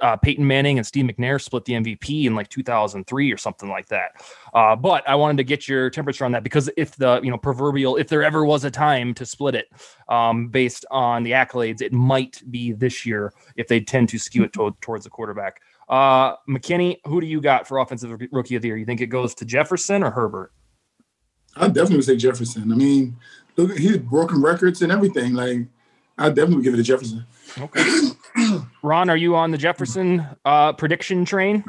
[SPEAKER 4] uh, Peyton Manning and Steve McNair split the MVP in like 2003 or something like that. Uh, but I wanted to get your temperature on that because if the you know proverbial if there ever was a time to split it um, based on the accolades, it might be this year if they tend to skew it to, towards the quarterback. Uh, McKinnie, who do you got for offensive rookie of the year? You think it goes to Jefferson or Herbert?
[SPEAKER 6] I definitely say Jefferson. I mean, look, he's broken records and everything. Like, I definitely give it to Jefferson.
[SPEAKER 4] Okay. Ron, are you on the Jefferson uh, prediction train?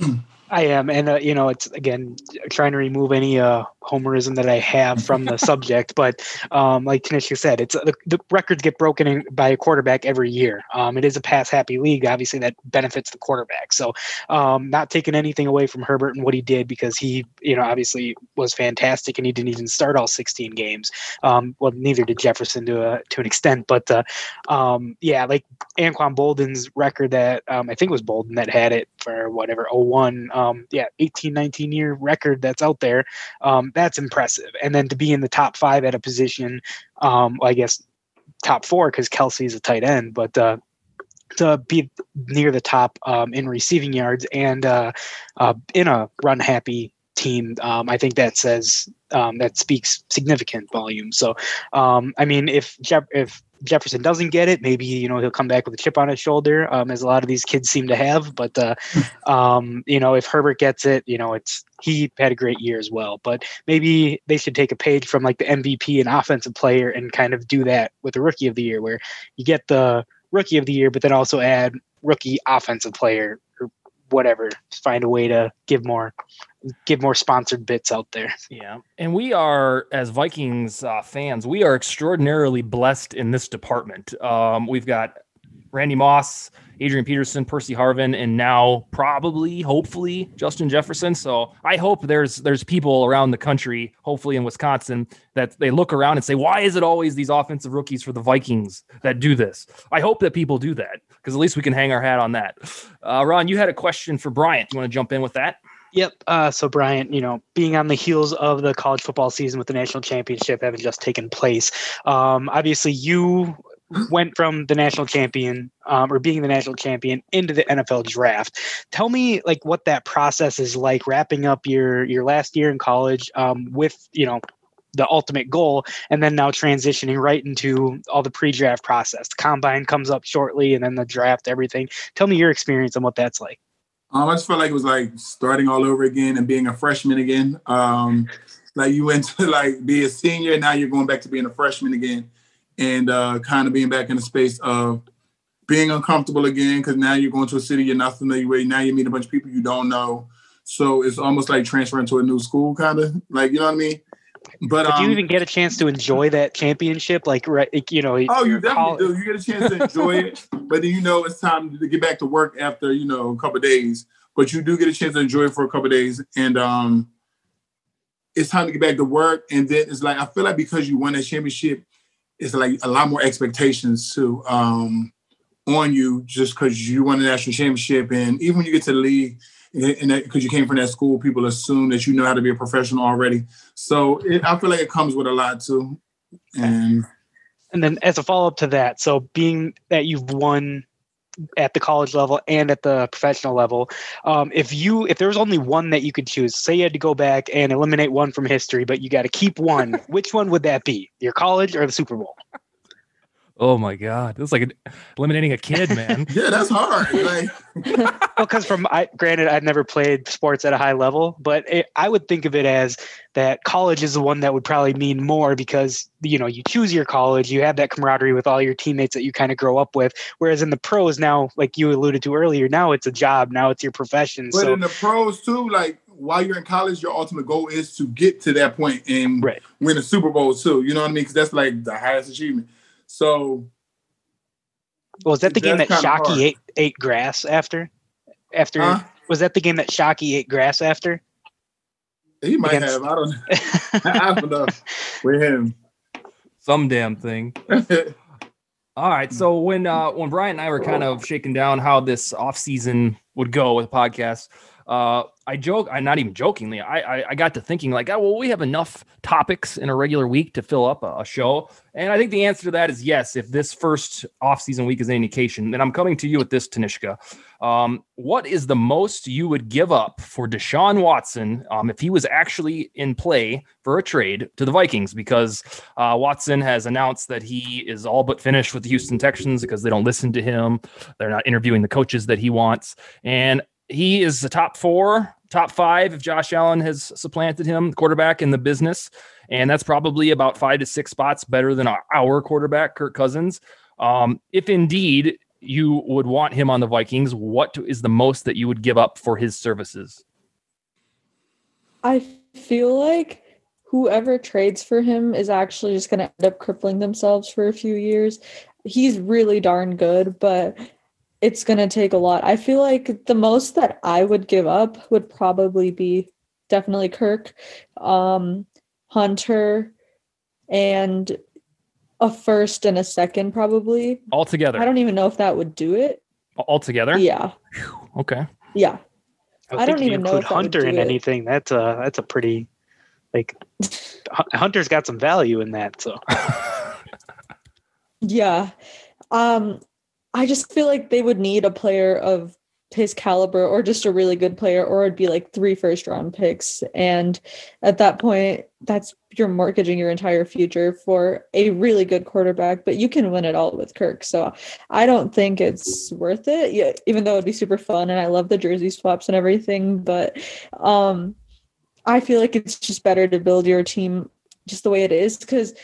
[SPEAKER 7] I am, and uh, you know, it's again trying to remove any uh, homerism that I have from the subject. But um, like Tanisha said, it's the, the records get broken in, by a quarterback every year. Um, it is a pass happy league, obviously that benefits the quarterback. So, um, not taking anything away from Herbert and what he did because he, you know, obviously was fantastic and he didn't even start all 16 games. Um, well, neither did Jefferson to a to an extent, but uh, um, yeah, like Anquan Boldin's record that um, I think it was Boldin that had it for whatever 01 um, yeah, 18, 19 year record that's out there. Um, that's impressive. And then to be in the top five at a position, um, I guess top four because Kelce is a tight end, but uh, to be near the top um, in receiving yards and uh, uh, in a run happy team, um, I think that says um, that speaks significant volume. So, um, I mean, if Jeff, if Jefferson doesn't get it, maybe you know he'll come back with a chip on his shoulder, um, as a lot of these kids seem to have. But uh, um, you know, if Herbert gets it, you know, it's he had a great year as well. But maybe they should take a page from like the MVP and offensive player and kind of do that with the rookie of the year, where you get the rookie of the year, but then also add rookie offensive player whatever. Find a way to give more give more sponsored bits out there.
[SPEAKER 4] Yeah. And we are, as Vikings uh, fans, we are extraordinarily blessed in this department. Um, we've got Randy Moss, Adrian Peterson, Percy Harvin, and now probably, hopefully, Justin Jefferson. So I hope there's there's people around the country, hopefully in Wisconsin, that they look around and say, why is it always these offensive rookies for the Vikings that do this? I hope that people do that because at least we can hang our hat on that. Uh, Ron, you had a question for Bryant. You want to jump in with that?
[SPEAKER 7] Yep. Uh, so, Bryant, you know, being on the heels of the college football season with the national championship having just taken place, um, obviously you went from the national champion um, or being the national champion into the NFL draft. Tell me, like, what that process is like, wrapping up your your last year in college um, with, you know, the ultimate goal, and then now transitioning right into all the pre-draft process. The combine comes up shortly, and then the draft, everything. Tell me your experience and what that's like.
[SPEAKER 6] Um, I just felt like it was like starting all over again and being a freshman again. Um, like you went to like be a senior, now you're going back to being a freshman again, and uh, kind of being back in the space of being uncomfortable again because now you're going to a city you're not familiar with. Now you meet a bunch of people you don't know. So it's almost like transferring to a new school, kind of like you know what I mean. But
[SPEAKER 7] Did
[SPEAKER 6] um,
[SPEAKER 7] you even get a chance to enjoy that championship? Like, right, you know,
[SPEAKER 6] Oh, you definitely
[SPEAKER 7] col-
[SPEAKER 6] do. You get a chance to enjoy it, but then you know it's time to get back to work after you know a couple of days. But you do get a chance to enjoy it for a couple of days, and um, it's time to get back to work. And then it's like I feel like because you won that championship, it's like a lot more expectations too um, on you just because you won the national championship, and even when you get to the league. And because you came from that school, people assume that you know how to be a professional already. So it, I feel like it comes with a lot too. And
[SPEAKER 7] And then as a follow up to that, so being that you've won at the college level and at the professional level, um, if you if there was only one that you could choose, say you had to go back and eliminate one from history, but you got to keep one, which one would that be? Your college or the Super Bowl?
[SPEAKER 4] Oh my god, this is like eliminating a kid, man.
[SPEAKER 6] yeah, that's hard. Like
[SPEAKER 7] well, because from I, granted, I've never played sports at a high level, but it, I would think of it as that college is the one that would probably mean more because you know you choose your college, you have that camaraderie with all your teammates that you kind of grow up with. Whereas in the pros now, like you alluded to earlier, now it's a job, now it's your profession.
[SPEAKER 6] But
[SPEAKER 7] so
[SPEAKER 6] in the pros too, like while you're in college, your ultimate goal is to get to that point and
[SPEAKER 7] Right.
[SPEAKER 6] win a Super Bowl too. You know what I mean? Because that's like the highest achievement. So
[SPEAKER 7] was that the game that
[SPEAKER 6] that's kinda
[SPEAKER 7] Shockey ate ate grass after? After
[SPEAKER 6] Huh?
[SPEAKER 7] was that the game that Shockey ate grass after?
[SPEAKER 6] he might
[SPEAKER 7] Against-
[SPEAKER 6] have. I don't. I don't know with him.
[SPEAKER 4] Some damn thing. All right. So when uh when Brian and I were kind of shaking down how this off season would go with the podcast, uh I joke, I not even jokingly, I, I I got to thinking like, oh well, we have enough topics in a regular week to fill up a, a show. And I think the answer to that is yes, if this first off season week is any indication. then I'm coming to you with this, Tanishka. Um, what is the most you would give up for Deshaun Watson um, if he was actually in play for a trade to the Vikings? Because uh, Watson has announced that he is all but finished with the Houston Texans because they don't listen to him. They're not interviewing the coaches that he wants. And he is the top four, top five if Josh Allen has supplanted him, quarterback in the business. And that's probably about five to six spots better than our, quarterback, Kirk Cousins. Um, if indeed you would want him on the Vikings, what is the most that you would give up for his services?
[SPEAKER 5] I feel like whoever trades for him is actually just going to end up crippling themselves for a few years. He's really darn good, but it's going to take a lot. I feel like the most that I would give up would probably be definitely Kirk, um, Hunter, and a first and a second, probably.
[SPEAKER 4] Altogether.
[SPEAKER 5] I don't even know if that would do it.
[SPEAKER 4] Altogether?
[SPEAKER 5] Yeah.
[SPEAKER 4] Okay.
[SPEAKER 5] Yeah.
[SPEAKER 7] I,
[SPEAKER 5] I don't even know
[SPEAKER 7] include
[SPEAKER 5] if that would
[SPEAKER 7] Hunter
[SPEAKER 5] do
[SPEAKER 7] in
[SPEAKER 5] it.
[SPEAKER 7] anything. That's a that's a pretty like Hunter's got some value in that. So
[SPEAKER 5] Yeah. Um I just feel like they would need a player of his caliber or just a really good player or it'd be like three first round picks. And at that point that's you're mortgaging your entire future for a really good quarterback but you can win it all with Kirk. So I don't think it's worth it. Yeah, even though it'd be super fun and I love the jersey swaps and everything but um I feel like it's just better to build your team just the way it is because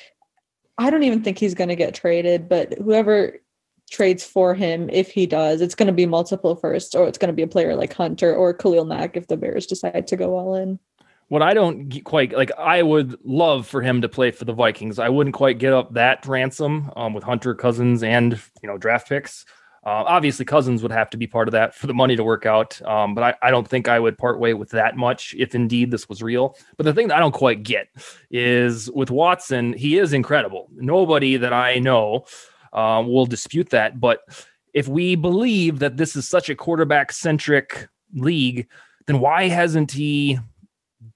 [SPEAKER 5] I don't even think he's going to get traded, but whoever trades for him, if he does, it's going to be multiple firsts, or it's going to be a player like Hunter or Khalil Mack if the Bears decide to go all in.
[SPEAKER 4] What I don't quite like, I would love for him to play for the Vikings. I wouldn't quite get up that ransom um, with Hunter Cousins and you know draft picks. Uh, obviously, Cousins would have to be part of that for the money to work out. Um, but I, I don't think I would part way with that much if indeed this was real. But the thing that I don't quite get is with Watson, he is incredible. Nobody that I know uh, will dispute that. But if we believe that this is such a quarterback centric league, then why hasn't he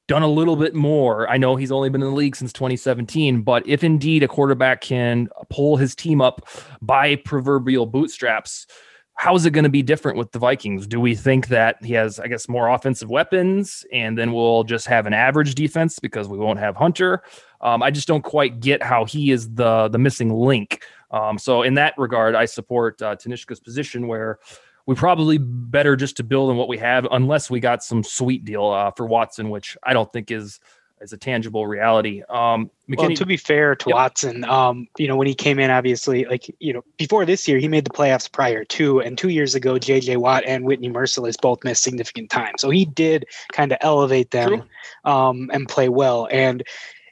[SPEAKER 4] done a little bit more? I know he's only been in the league since 2017, but if indeed a quarterback can pull his team up by proverbial bootstraps, how is it going to be different with the Vikings? Do we think that he has, I guess, more offensive weapons and then we'll just have an average defense because we won't have Hunter? Um, I just don't quite get how he is the the missing link. Um, so in that regard, I support uh, Tanishka's position where we probably better just to build on what we have, unless we got some sweet deal uh, for Watson, which I don't think is as a tangible reality. Um,
[SPEAKER 7] well, to be fair to
[SPEAKER 4] Yep.
[SPEAKER 7] Watson, um, you know, when he came in, obviously, like, you know, before this year, he made the playoffs prior to, and two years ago, JJ Watt and Whitney Mercilus both missed significant time. So he did kind of elevate them um, and play well. And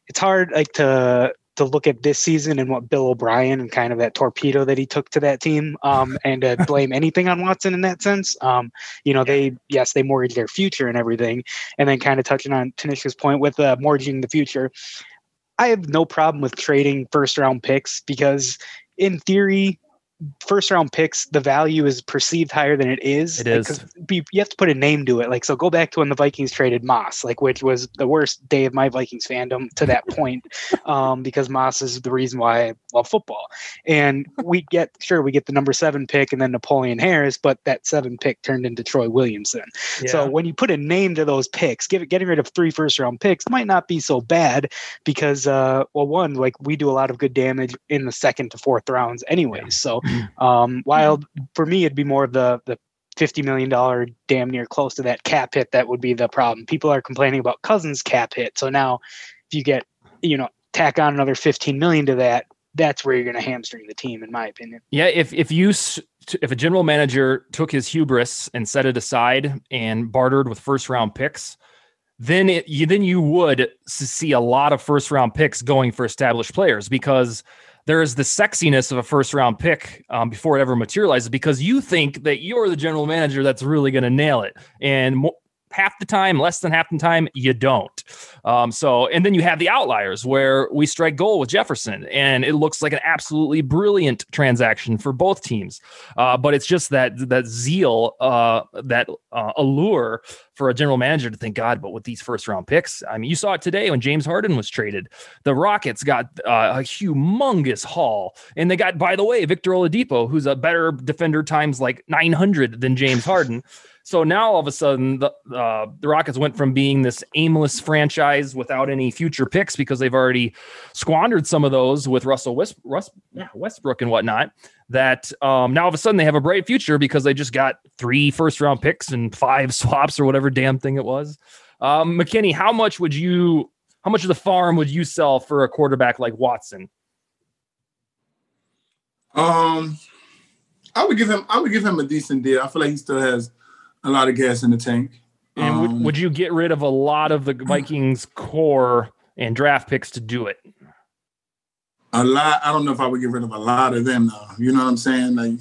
[SPEAKER 7] it's hard, like, to, to look at this season and what Bill O'Brien and kind of that torpedo that he took to that team um, and to blame anything on Watson in that sense. Um, you know, they, yes, they mortgage their future and everything. And then kind of touching on Tanishka's point with uh, mortgaging the future, I have no problem with trading first round picks because in theory, first round picks, the value is perceived higher than it is.
[SPEAKER 4] It
[SPEAKER 7] Like,
[SPEAKER 4] is.
[SPEAKER 7] be- you have to put a name to it. Like, so go back to when the Vikings traded Moss, like, which was the worst day of my Vikings fandom to that point, um, because Moss is the reason why I love football. And we get, sure, we get the number seven pick and then Napoleon Harris, but that seven pick turned into Troy Williamson. So when you put a name to those picks, give, getting rid of three first round picks might not be so bad because, uh, well, one, like we do a lot of good damage in the second to fourth rounds, anyways. So, um, while for me it'd be more of the the fifty million dollar damn near close to that cap hit that would be the problem. People are complaining about Cousins cap hit, so now if you get you know tack on another fifteen million to that, that's where you're going to hamstring the team, in my opinion.
[SPEAKER 4] Yeah, if if you if a general manager took his hubris and set it aside and bartered with first round picks, then it you then you would see a lot of first round picks going for established players because there is the sexiness of a first round pick um, before it ever materializes because you think that you're the general manager that's really going to nail it. And half the time less than half the time you don't. Um, so and then you have the outliers where we strike gold with jefferson and it looks like an absolutely brilliant transaction for both teams. Uh, but it's just that that zeal uh, that uh, allure for a general manager to think god but with these first round picks i mean you saw it today when james harden was traded. The rockets got uh, a humongous haul and they got by the way victor oladipo who's a better defender times like 900 than james harden so now all of a sudden, the uh, the Rockets went from being this aimless franchise without any future picks because they've already squandered some of those with Russell West, Russ, yeah, Westbrook and whatnot. That um, now all of a sudden they have a bright future because they just got three first round picks and five swaps or whatever damn thing it was. Um, McKinnie, how much would you? How much of the farm would you sell for a quarterback like Watson?
[SPEAKER 6] Um, I would give him. I would give him a decent deal. I feel like he still has a lot of gas in the tank.
[SPEAKER 4] And
[SPEAKER 6] Um,
[SPEAKER 4] would, would you get rid of a lot of the Vikings core and draft picks to do it?
[SPEAKER 6] a lot. I don't know if I would get rid of a lot of them though. You know what I'm saying? Like,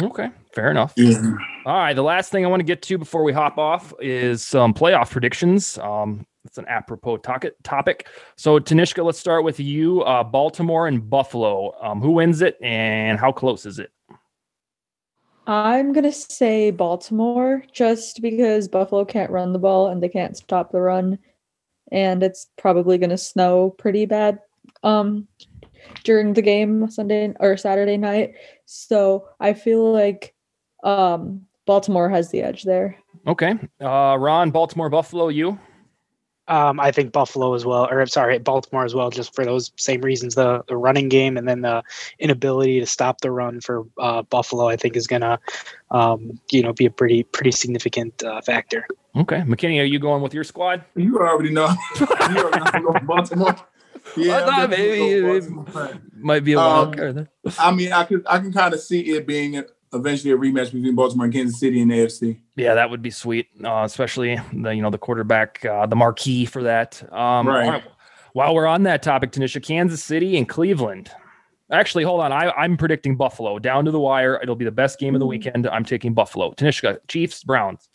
[SPEAKER 4] Okay, fair enough.
[SPEAKER 6] yeah.
[SPEAKER 4] All right, the last thing I want to get to before we hop off is some playoff predictions. Um, it's an apropos topic. Topic. So, Tanishka, let's start with you. Uh, Baltimore and Buffalo. Um, who wins it, and how close is it?
[SPEAKER 5] I'm gonna say Baltimore just because Buffalo can't run the ball and they can't stop the run, and it's probably gonna snow pretty bad um during the game Sunday or Saturday night. So I feel like um Baltimore has the edge there.
[SPEAKER 4] Okay, uh, Ron, Baltimore, Buffalo. You.
[SPEAKER 7] Um, I think Buffalo as well, or I'm sorry, Baltimore as well, just for those same reasons. The, the running game and then the inability to stop the run for uh, Buffalo, I think, is gonna, um, you know, be a pretty pretty significant uh, factor.
[SPEAKER 4] Okay, McKinnie, are you going with your squad?
[SPEAKER 6] You already know. you already know I'm going Baltimore. Yeah,
[SPEAKER 4] I thought maybe-
[SPEAKER 6] going
[SPEAKER 4] maybe-
[SPEAKER 6] Baltimore.
[SPEAKER 4] Might be a
[SPEAKER 6] Um,
[SPEAKER 4] wild card.
[SPEAKER 6] I mean, I can I can kind of see it being eventually a rematch between Baltimore and Kansas City in the AFC.
[SPEAKER 4] Yeah, that would be sweet, uh, especially the you know the quarterback, uh, the marquee for that. Um,
[SPEAKER 6] Right.
[SPEAKER 4] While we're on that topic, Tanisha, Kansas City and Cleveland. Actually, hold on. I, I'm predicting Buffalo down to the wire. It'll be the best game of the weekend. I'm taking Buffalo. Tanishka, Chiefs, Browns.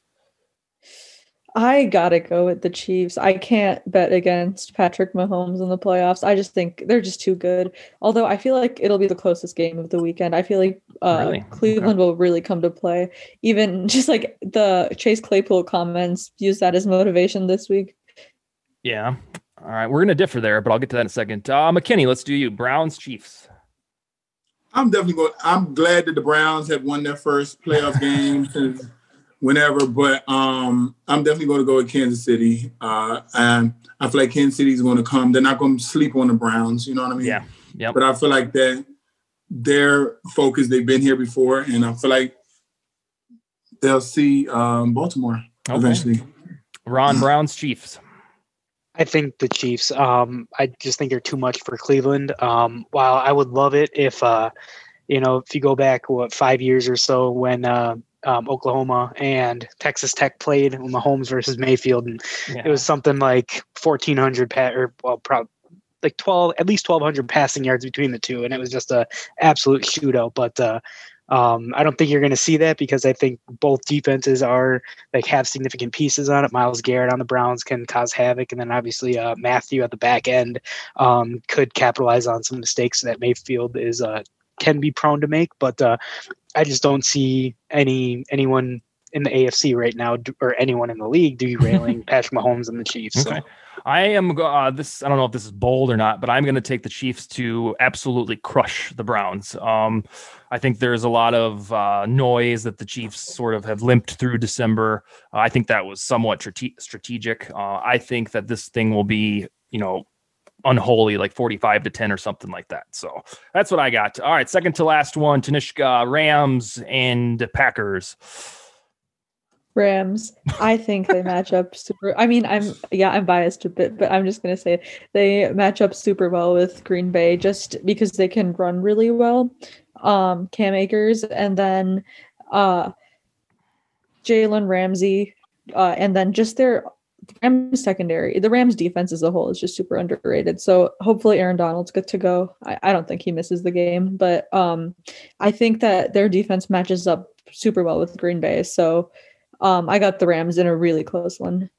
[SPEAKER 5] I gotta go with the Chiefs. I can't bet against Patrick Mahomes in the playoffs. I just think they're just too good. Although I feel like it'll be the closest game of the weekend. I feel like uh,
[SPEAKER 4] Really?
[SPEAKER 5] Cleveland will really come to play. Even just like the Chase Claypool comments, use that as motivation this week.
[SPEAKER 4] Yeah. All right. We're gonna differ there, but I'll get to that in a second. Uh, McKinnie, let's do you. Browns, Chiefs.
[SPEAKER 6] I'm definitely going. I'm glad that the Browns have won their first playoff game since whenever, but um, I'm definitely going to go with Kansas City. Uh, and I feel like Kansas City is going to come. They're not going to sleep on the Browns. You know what I mean?
[SPEAKER 4] Yeah. Yep.
[SPEAKER 6] But I feel like that their focus. They've been here before, and I feel like they'll see um, Baltimore
[SPEAKER 4] Okay.
[SPEAKER 6] eventually.
[SPEAKER 4] Ron, Browns, Chiefs.
[SPEAKER 7] I think the Chiefs. Um, I just think they're too much for Cleveland. Um, while I would love it if, uh, you know, if you go back what five years or so when uh, um, Oklahoma and Texas Tech played Mahomes versus Mayfield, and
[SPEAKER 4] Yeah.
[SPEAKER 7] it was something like fourteen hundred pat or well, probably like twelve, at least twelve hundred passing yards between the two, and it was just a absolute shootout. But uh, um, I don't think you're going to see that because I think both defenses are like have significant pieces on it. Myles Garrett on the Browns can cause havoc, and then obviously uh, Mathieu at the back end um, could capitalize on some mistakes that Mayfield is uh, can be prone to make. But uh, I just don't see any anyone in the AFC right now do- or anyone in the league derailing Patrick Mahomes and the Chiefs. So.
[SPEAKER 4] Okay. I am uh, this. I don't know if this is bold or not, but I'm going to take the Chiefs to absolutely crush the Browns. Um, I think there's a lot of uh, noise that the Chiefs sort of have limped through December. Uh, I think that was somewhat strate- strategic. Uh, I think that this thing will be, you know, unholy, like 45 to 10 or something like that. So that's what I got. All right, second to last one: Tanishka, Rams, and Packers.
[SPEAKER 5] Rams. I think they match up super. I mean, I'm yeah, I'm biased a bit, but I'm just gonna say they match up super well with Green Bay just because they can run really well. Um, Cam Akers and then uh, Jalen Ramsey, uh, and then just their Rams secondary. The Rams defense as a whole is just super underrated. So hopefully Aaron Donald's good to go. I, I don't think he misses the game, but um, I think that their defense matches up super well with Green Bay. So. Um, I got the Rams in a really close one.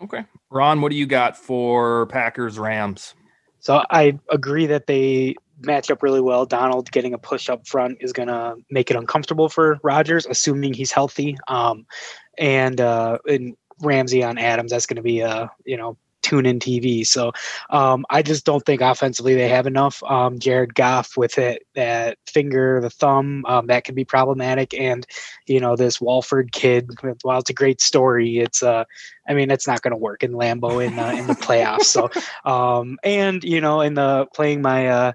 [SPEAKER 4] Okay, Ron, what do you got for Packers Rams?
[SPEAKER 7] So I agree that they match up really well. Donald getting a push up front is going to make it uncomfortable for Rodgers, assuming he's healthy. Um, and uh, and Ramsey on Adams, that's going to be a you know tune in TV. So um, I just don't think offensively they have enough. Um, Jared Goff with it that finger, the thumb, um, that can be problematic. And you know this Wolford kid, while it's a great story, it's uh, I mean it's not going to work in Lambeau in uh, in the playoffs. So um, and you know in the playing my uh,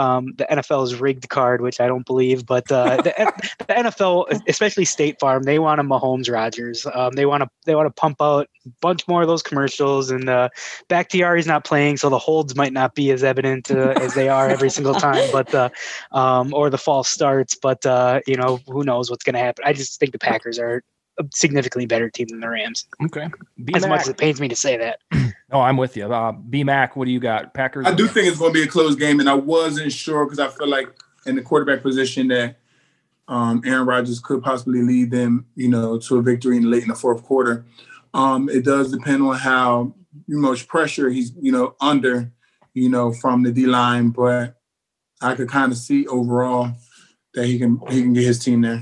[SPEAKER 7] um, the NFL's rigged card, which I don't believe, but uh, the, the NFL, especially State Farm, they want a Mahomes Rodgers. Um, they want to they want to pump out a bunch more of those commercials. And uh, Bakhtiari's not playing, so the holds might not be as evident uh, as they are every single time, but uh, um, or the false starts. But uh, you know who knows what's going to happen. I just think the Packers are a significantly better team than the Rams.
[SPEAKER 4] Okay, B-Mac.
[SPEAKER 7] as much as it pains me to say that.
[SPEAKER 4] No, I'm with you. Uh, B Mac, what do you got? Packers.
[SPEAKER 6] I do think it's going to be a close game, and I wasn't sure because I feel like in the quarterback position that um, Aaron Rodgers could possibly lead them, you know, to a victory in late in the fourth quarter. Um, it does depend on how much pressure he's, you know, under, you know, from the D line, but I could kind of see overall that he can he can get his team there.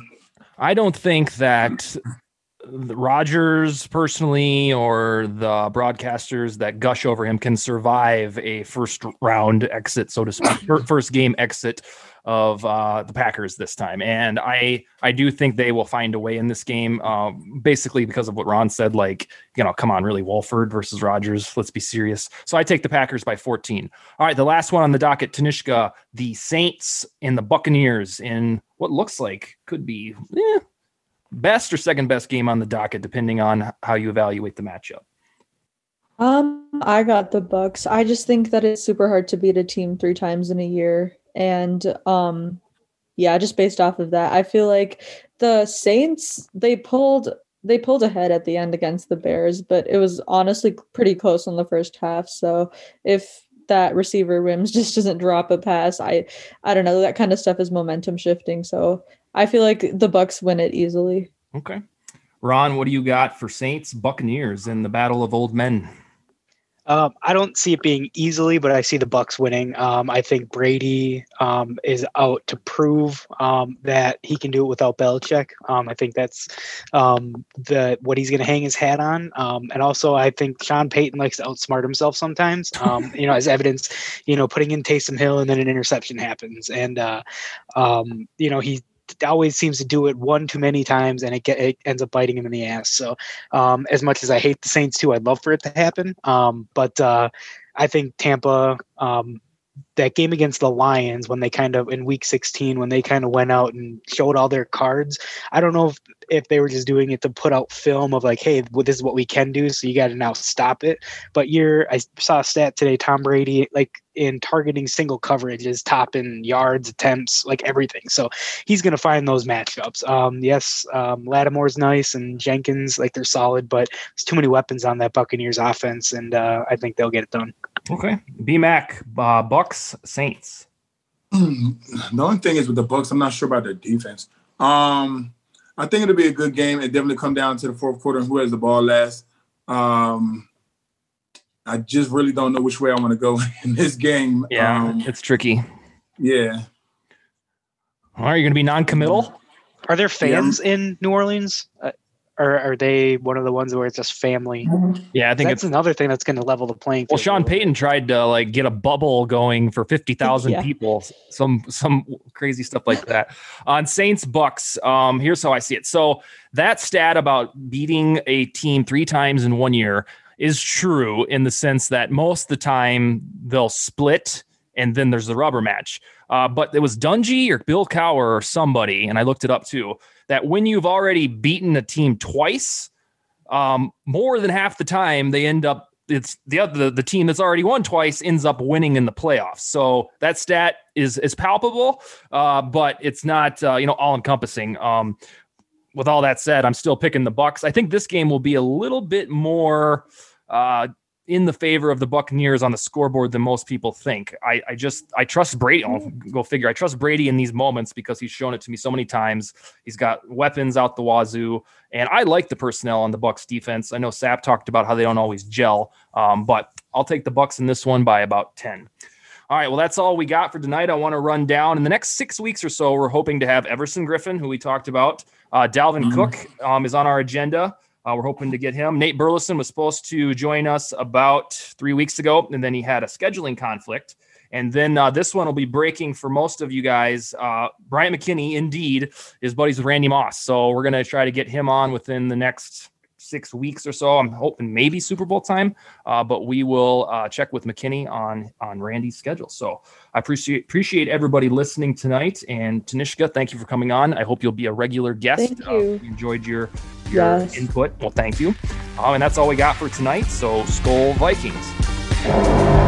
[SPEAKER 4] I don't think that Rodgers personally or the broadcasters that gush over him can survive a first round exit, so to speak, first game exit of uh, the Packers this time. And I I do think they will find a way in this game, um, basically because of what Ron said. Like, you know, come on, really, Wolford versus Rodgers. Let's be serious. So I take the Packers by 14. All right, the last one on the docket, Tanishka, the Saints and the Buccaneers in what looks like could be. Eh, best or second best game on the docket, depending on how you evaluate the matchup.
[SPEAKER 5] Um, I got the Bucks. I just think that it's super hard to beat a team three times in a year, and um, yeah, just based off of that, I feel like the Saints they pulled they pulled ahead at the end against the Bears, but it was honestly pretty close in the first half. So if that receiver Wims just doesn't drop a pass, I I don't know that kind of stuff is momentum shifting. So I feel like the Bucks win it easily.
[SPEAKER 4] Okay. Ron, what do you got for Saints Buccaneers in the Battle of Old Men?
[SPEAKER 7] Um, I don't see it being easily, but I see the Bucks winning. Um, I think Brady um, is out to prove um, that he can do it without Belichick. Um, I think that's um, the what he's going to hang his hat on. and also, I think Sean Payton likes to outsmart himself sometimes. you know, as evidence, you know, putting in Taysom Hill and then an interception happens, and uh, you know he always seems to do it one too many times and it, get, it ends up biting him in the ass. So um, as much as I hate the Saints too, I'd love for it to happen. Um, but uh, I think Tampa, um, that game against the Lions when they kind of in week 16 when they kind of went out and showed all their cards. I don't know if if they were just doing it to put out film of like, hey, well, this is what we can do, so you got to now stop it. But you're, I saw a stat today, Tom Brady, like in targeting single coverage is top in yards, attempts, like everything. So he's going to find those matchups. Um, yes, um, Lattimore's nice and Jenkins, like they're solid, but there's too many weapons on that Buccaneers offense, and uh, I think they'll get it done.
[SPEAKER 4] Okay, BMAC, uh, Bucks, Saints.
[SPEAKER 6] the only thing is with the Bucks, I'm not sure about their defense. Um, I think it'll be a good game. It definitely come down to the fourth quarter and who has the ball last. Um, I just really don't know which way I want to go in this game.
[SPEAKER 4] Yeah,
[SPEAKER 6] Um,
[SPEAKER 4] it's tricky.
[SPEAKER 6] yeah.
[SPEAKER 4] All right, you're going to be non-committal.
[SPEAKER 7] Are there fans in New Orleans? Uh, or are they one of the ones where it's just family?
[SPEAKER 4] Yeah, I think
[SPEAKER 7] That's
[SPEAKER 4] it's.
[SPEAKER 7] another thing that's going to level the playing field.
[SPEAKER 4] Well, Sean
[SPEAKER 7] a little bit.
[SPEAKER 4] Payton tried to like get a bubble going for fifty thousand
[SPEAKER 5] Yeah.
[SPEAKER 4] people, some some crazy stuff like that. On Saints Bucks, um, here's how I see it. So that stat about beating a team three times in one year is true in the sense that most of the time they'll split and then there's the rubber match. Uh, but it was Dungy or Bill Cowher or somebody, and I looked it up too, that when you've already beaten a team twice, um, more than half the time they end up it's the other the, team that's already won twice ends up winning in the playoffs. So that stat is is palpable, uh, but it's not uh, you know all encompassing. Um, with all that said, I'm still picking the Bucks. I think this game will be a little bit more uh, in the favor of the Buccaneers on the scoreboard than most people think. I, I just I trust Brady. I'll go figure. I trust Brady in these moments because he's shown it to me so many times. He's got weapons out the wazoo, and I like the personnel on the Bucks defense. I know Sap talked about how they don't always gel, um, but I'll take the Bucks in this one by about ten. All right, well, that's all we got for tonight. I want to run down in the next six weeks or so. We're hoping to have Everson Griffen, who we talked about. Uh, Dalvin Cook um, is on our agenda. Uh, we're hoping to get him. Nate Burleson was supposed to join us about three weeks ago, and then he had a scheduling conflict. And then uh, this one will be breaking for most of you guys. Uh, Brian McKinnie, indeed, is buddies with Randy Moss. So we're going to try to get him on within the next six weeks or so. I'm hoping maybe Super Bowl time, uh, but we will uh, check with McKinnie on on Randy's schedule. So I appreciate appreciate everybody listening tonight. And Tanishka, thank you for coming on. I hope you'll be a regular guest.
[SPEAKER 5] Thank
[SPEAKER 4] Uh,
[SPEAKER 5] you.
[SPEAKER 4] enjoyed your your
[SPEAKER 5] Yes.
[SPEAKER 4] input. Well, thank you. Um, and that's all we got for tonight. So Skol Vikings.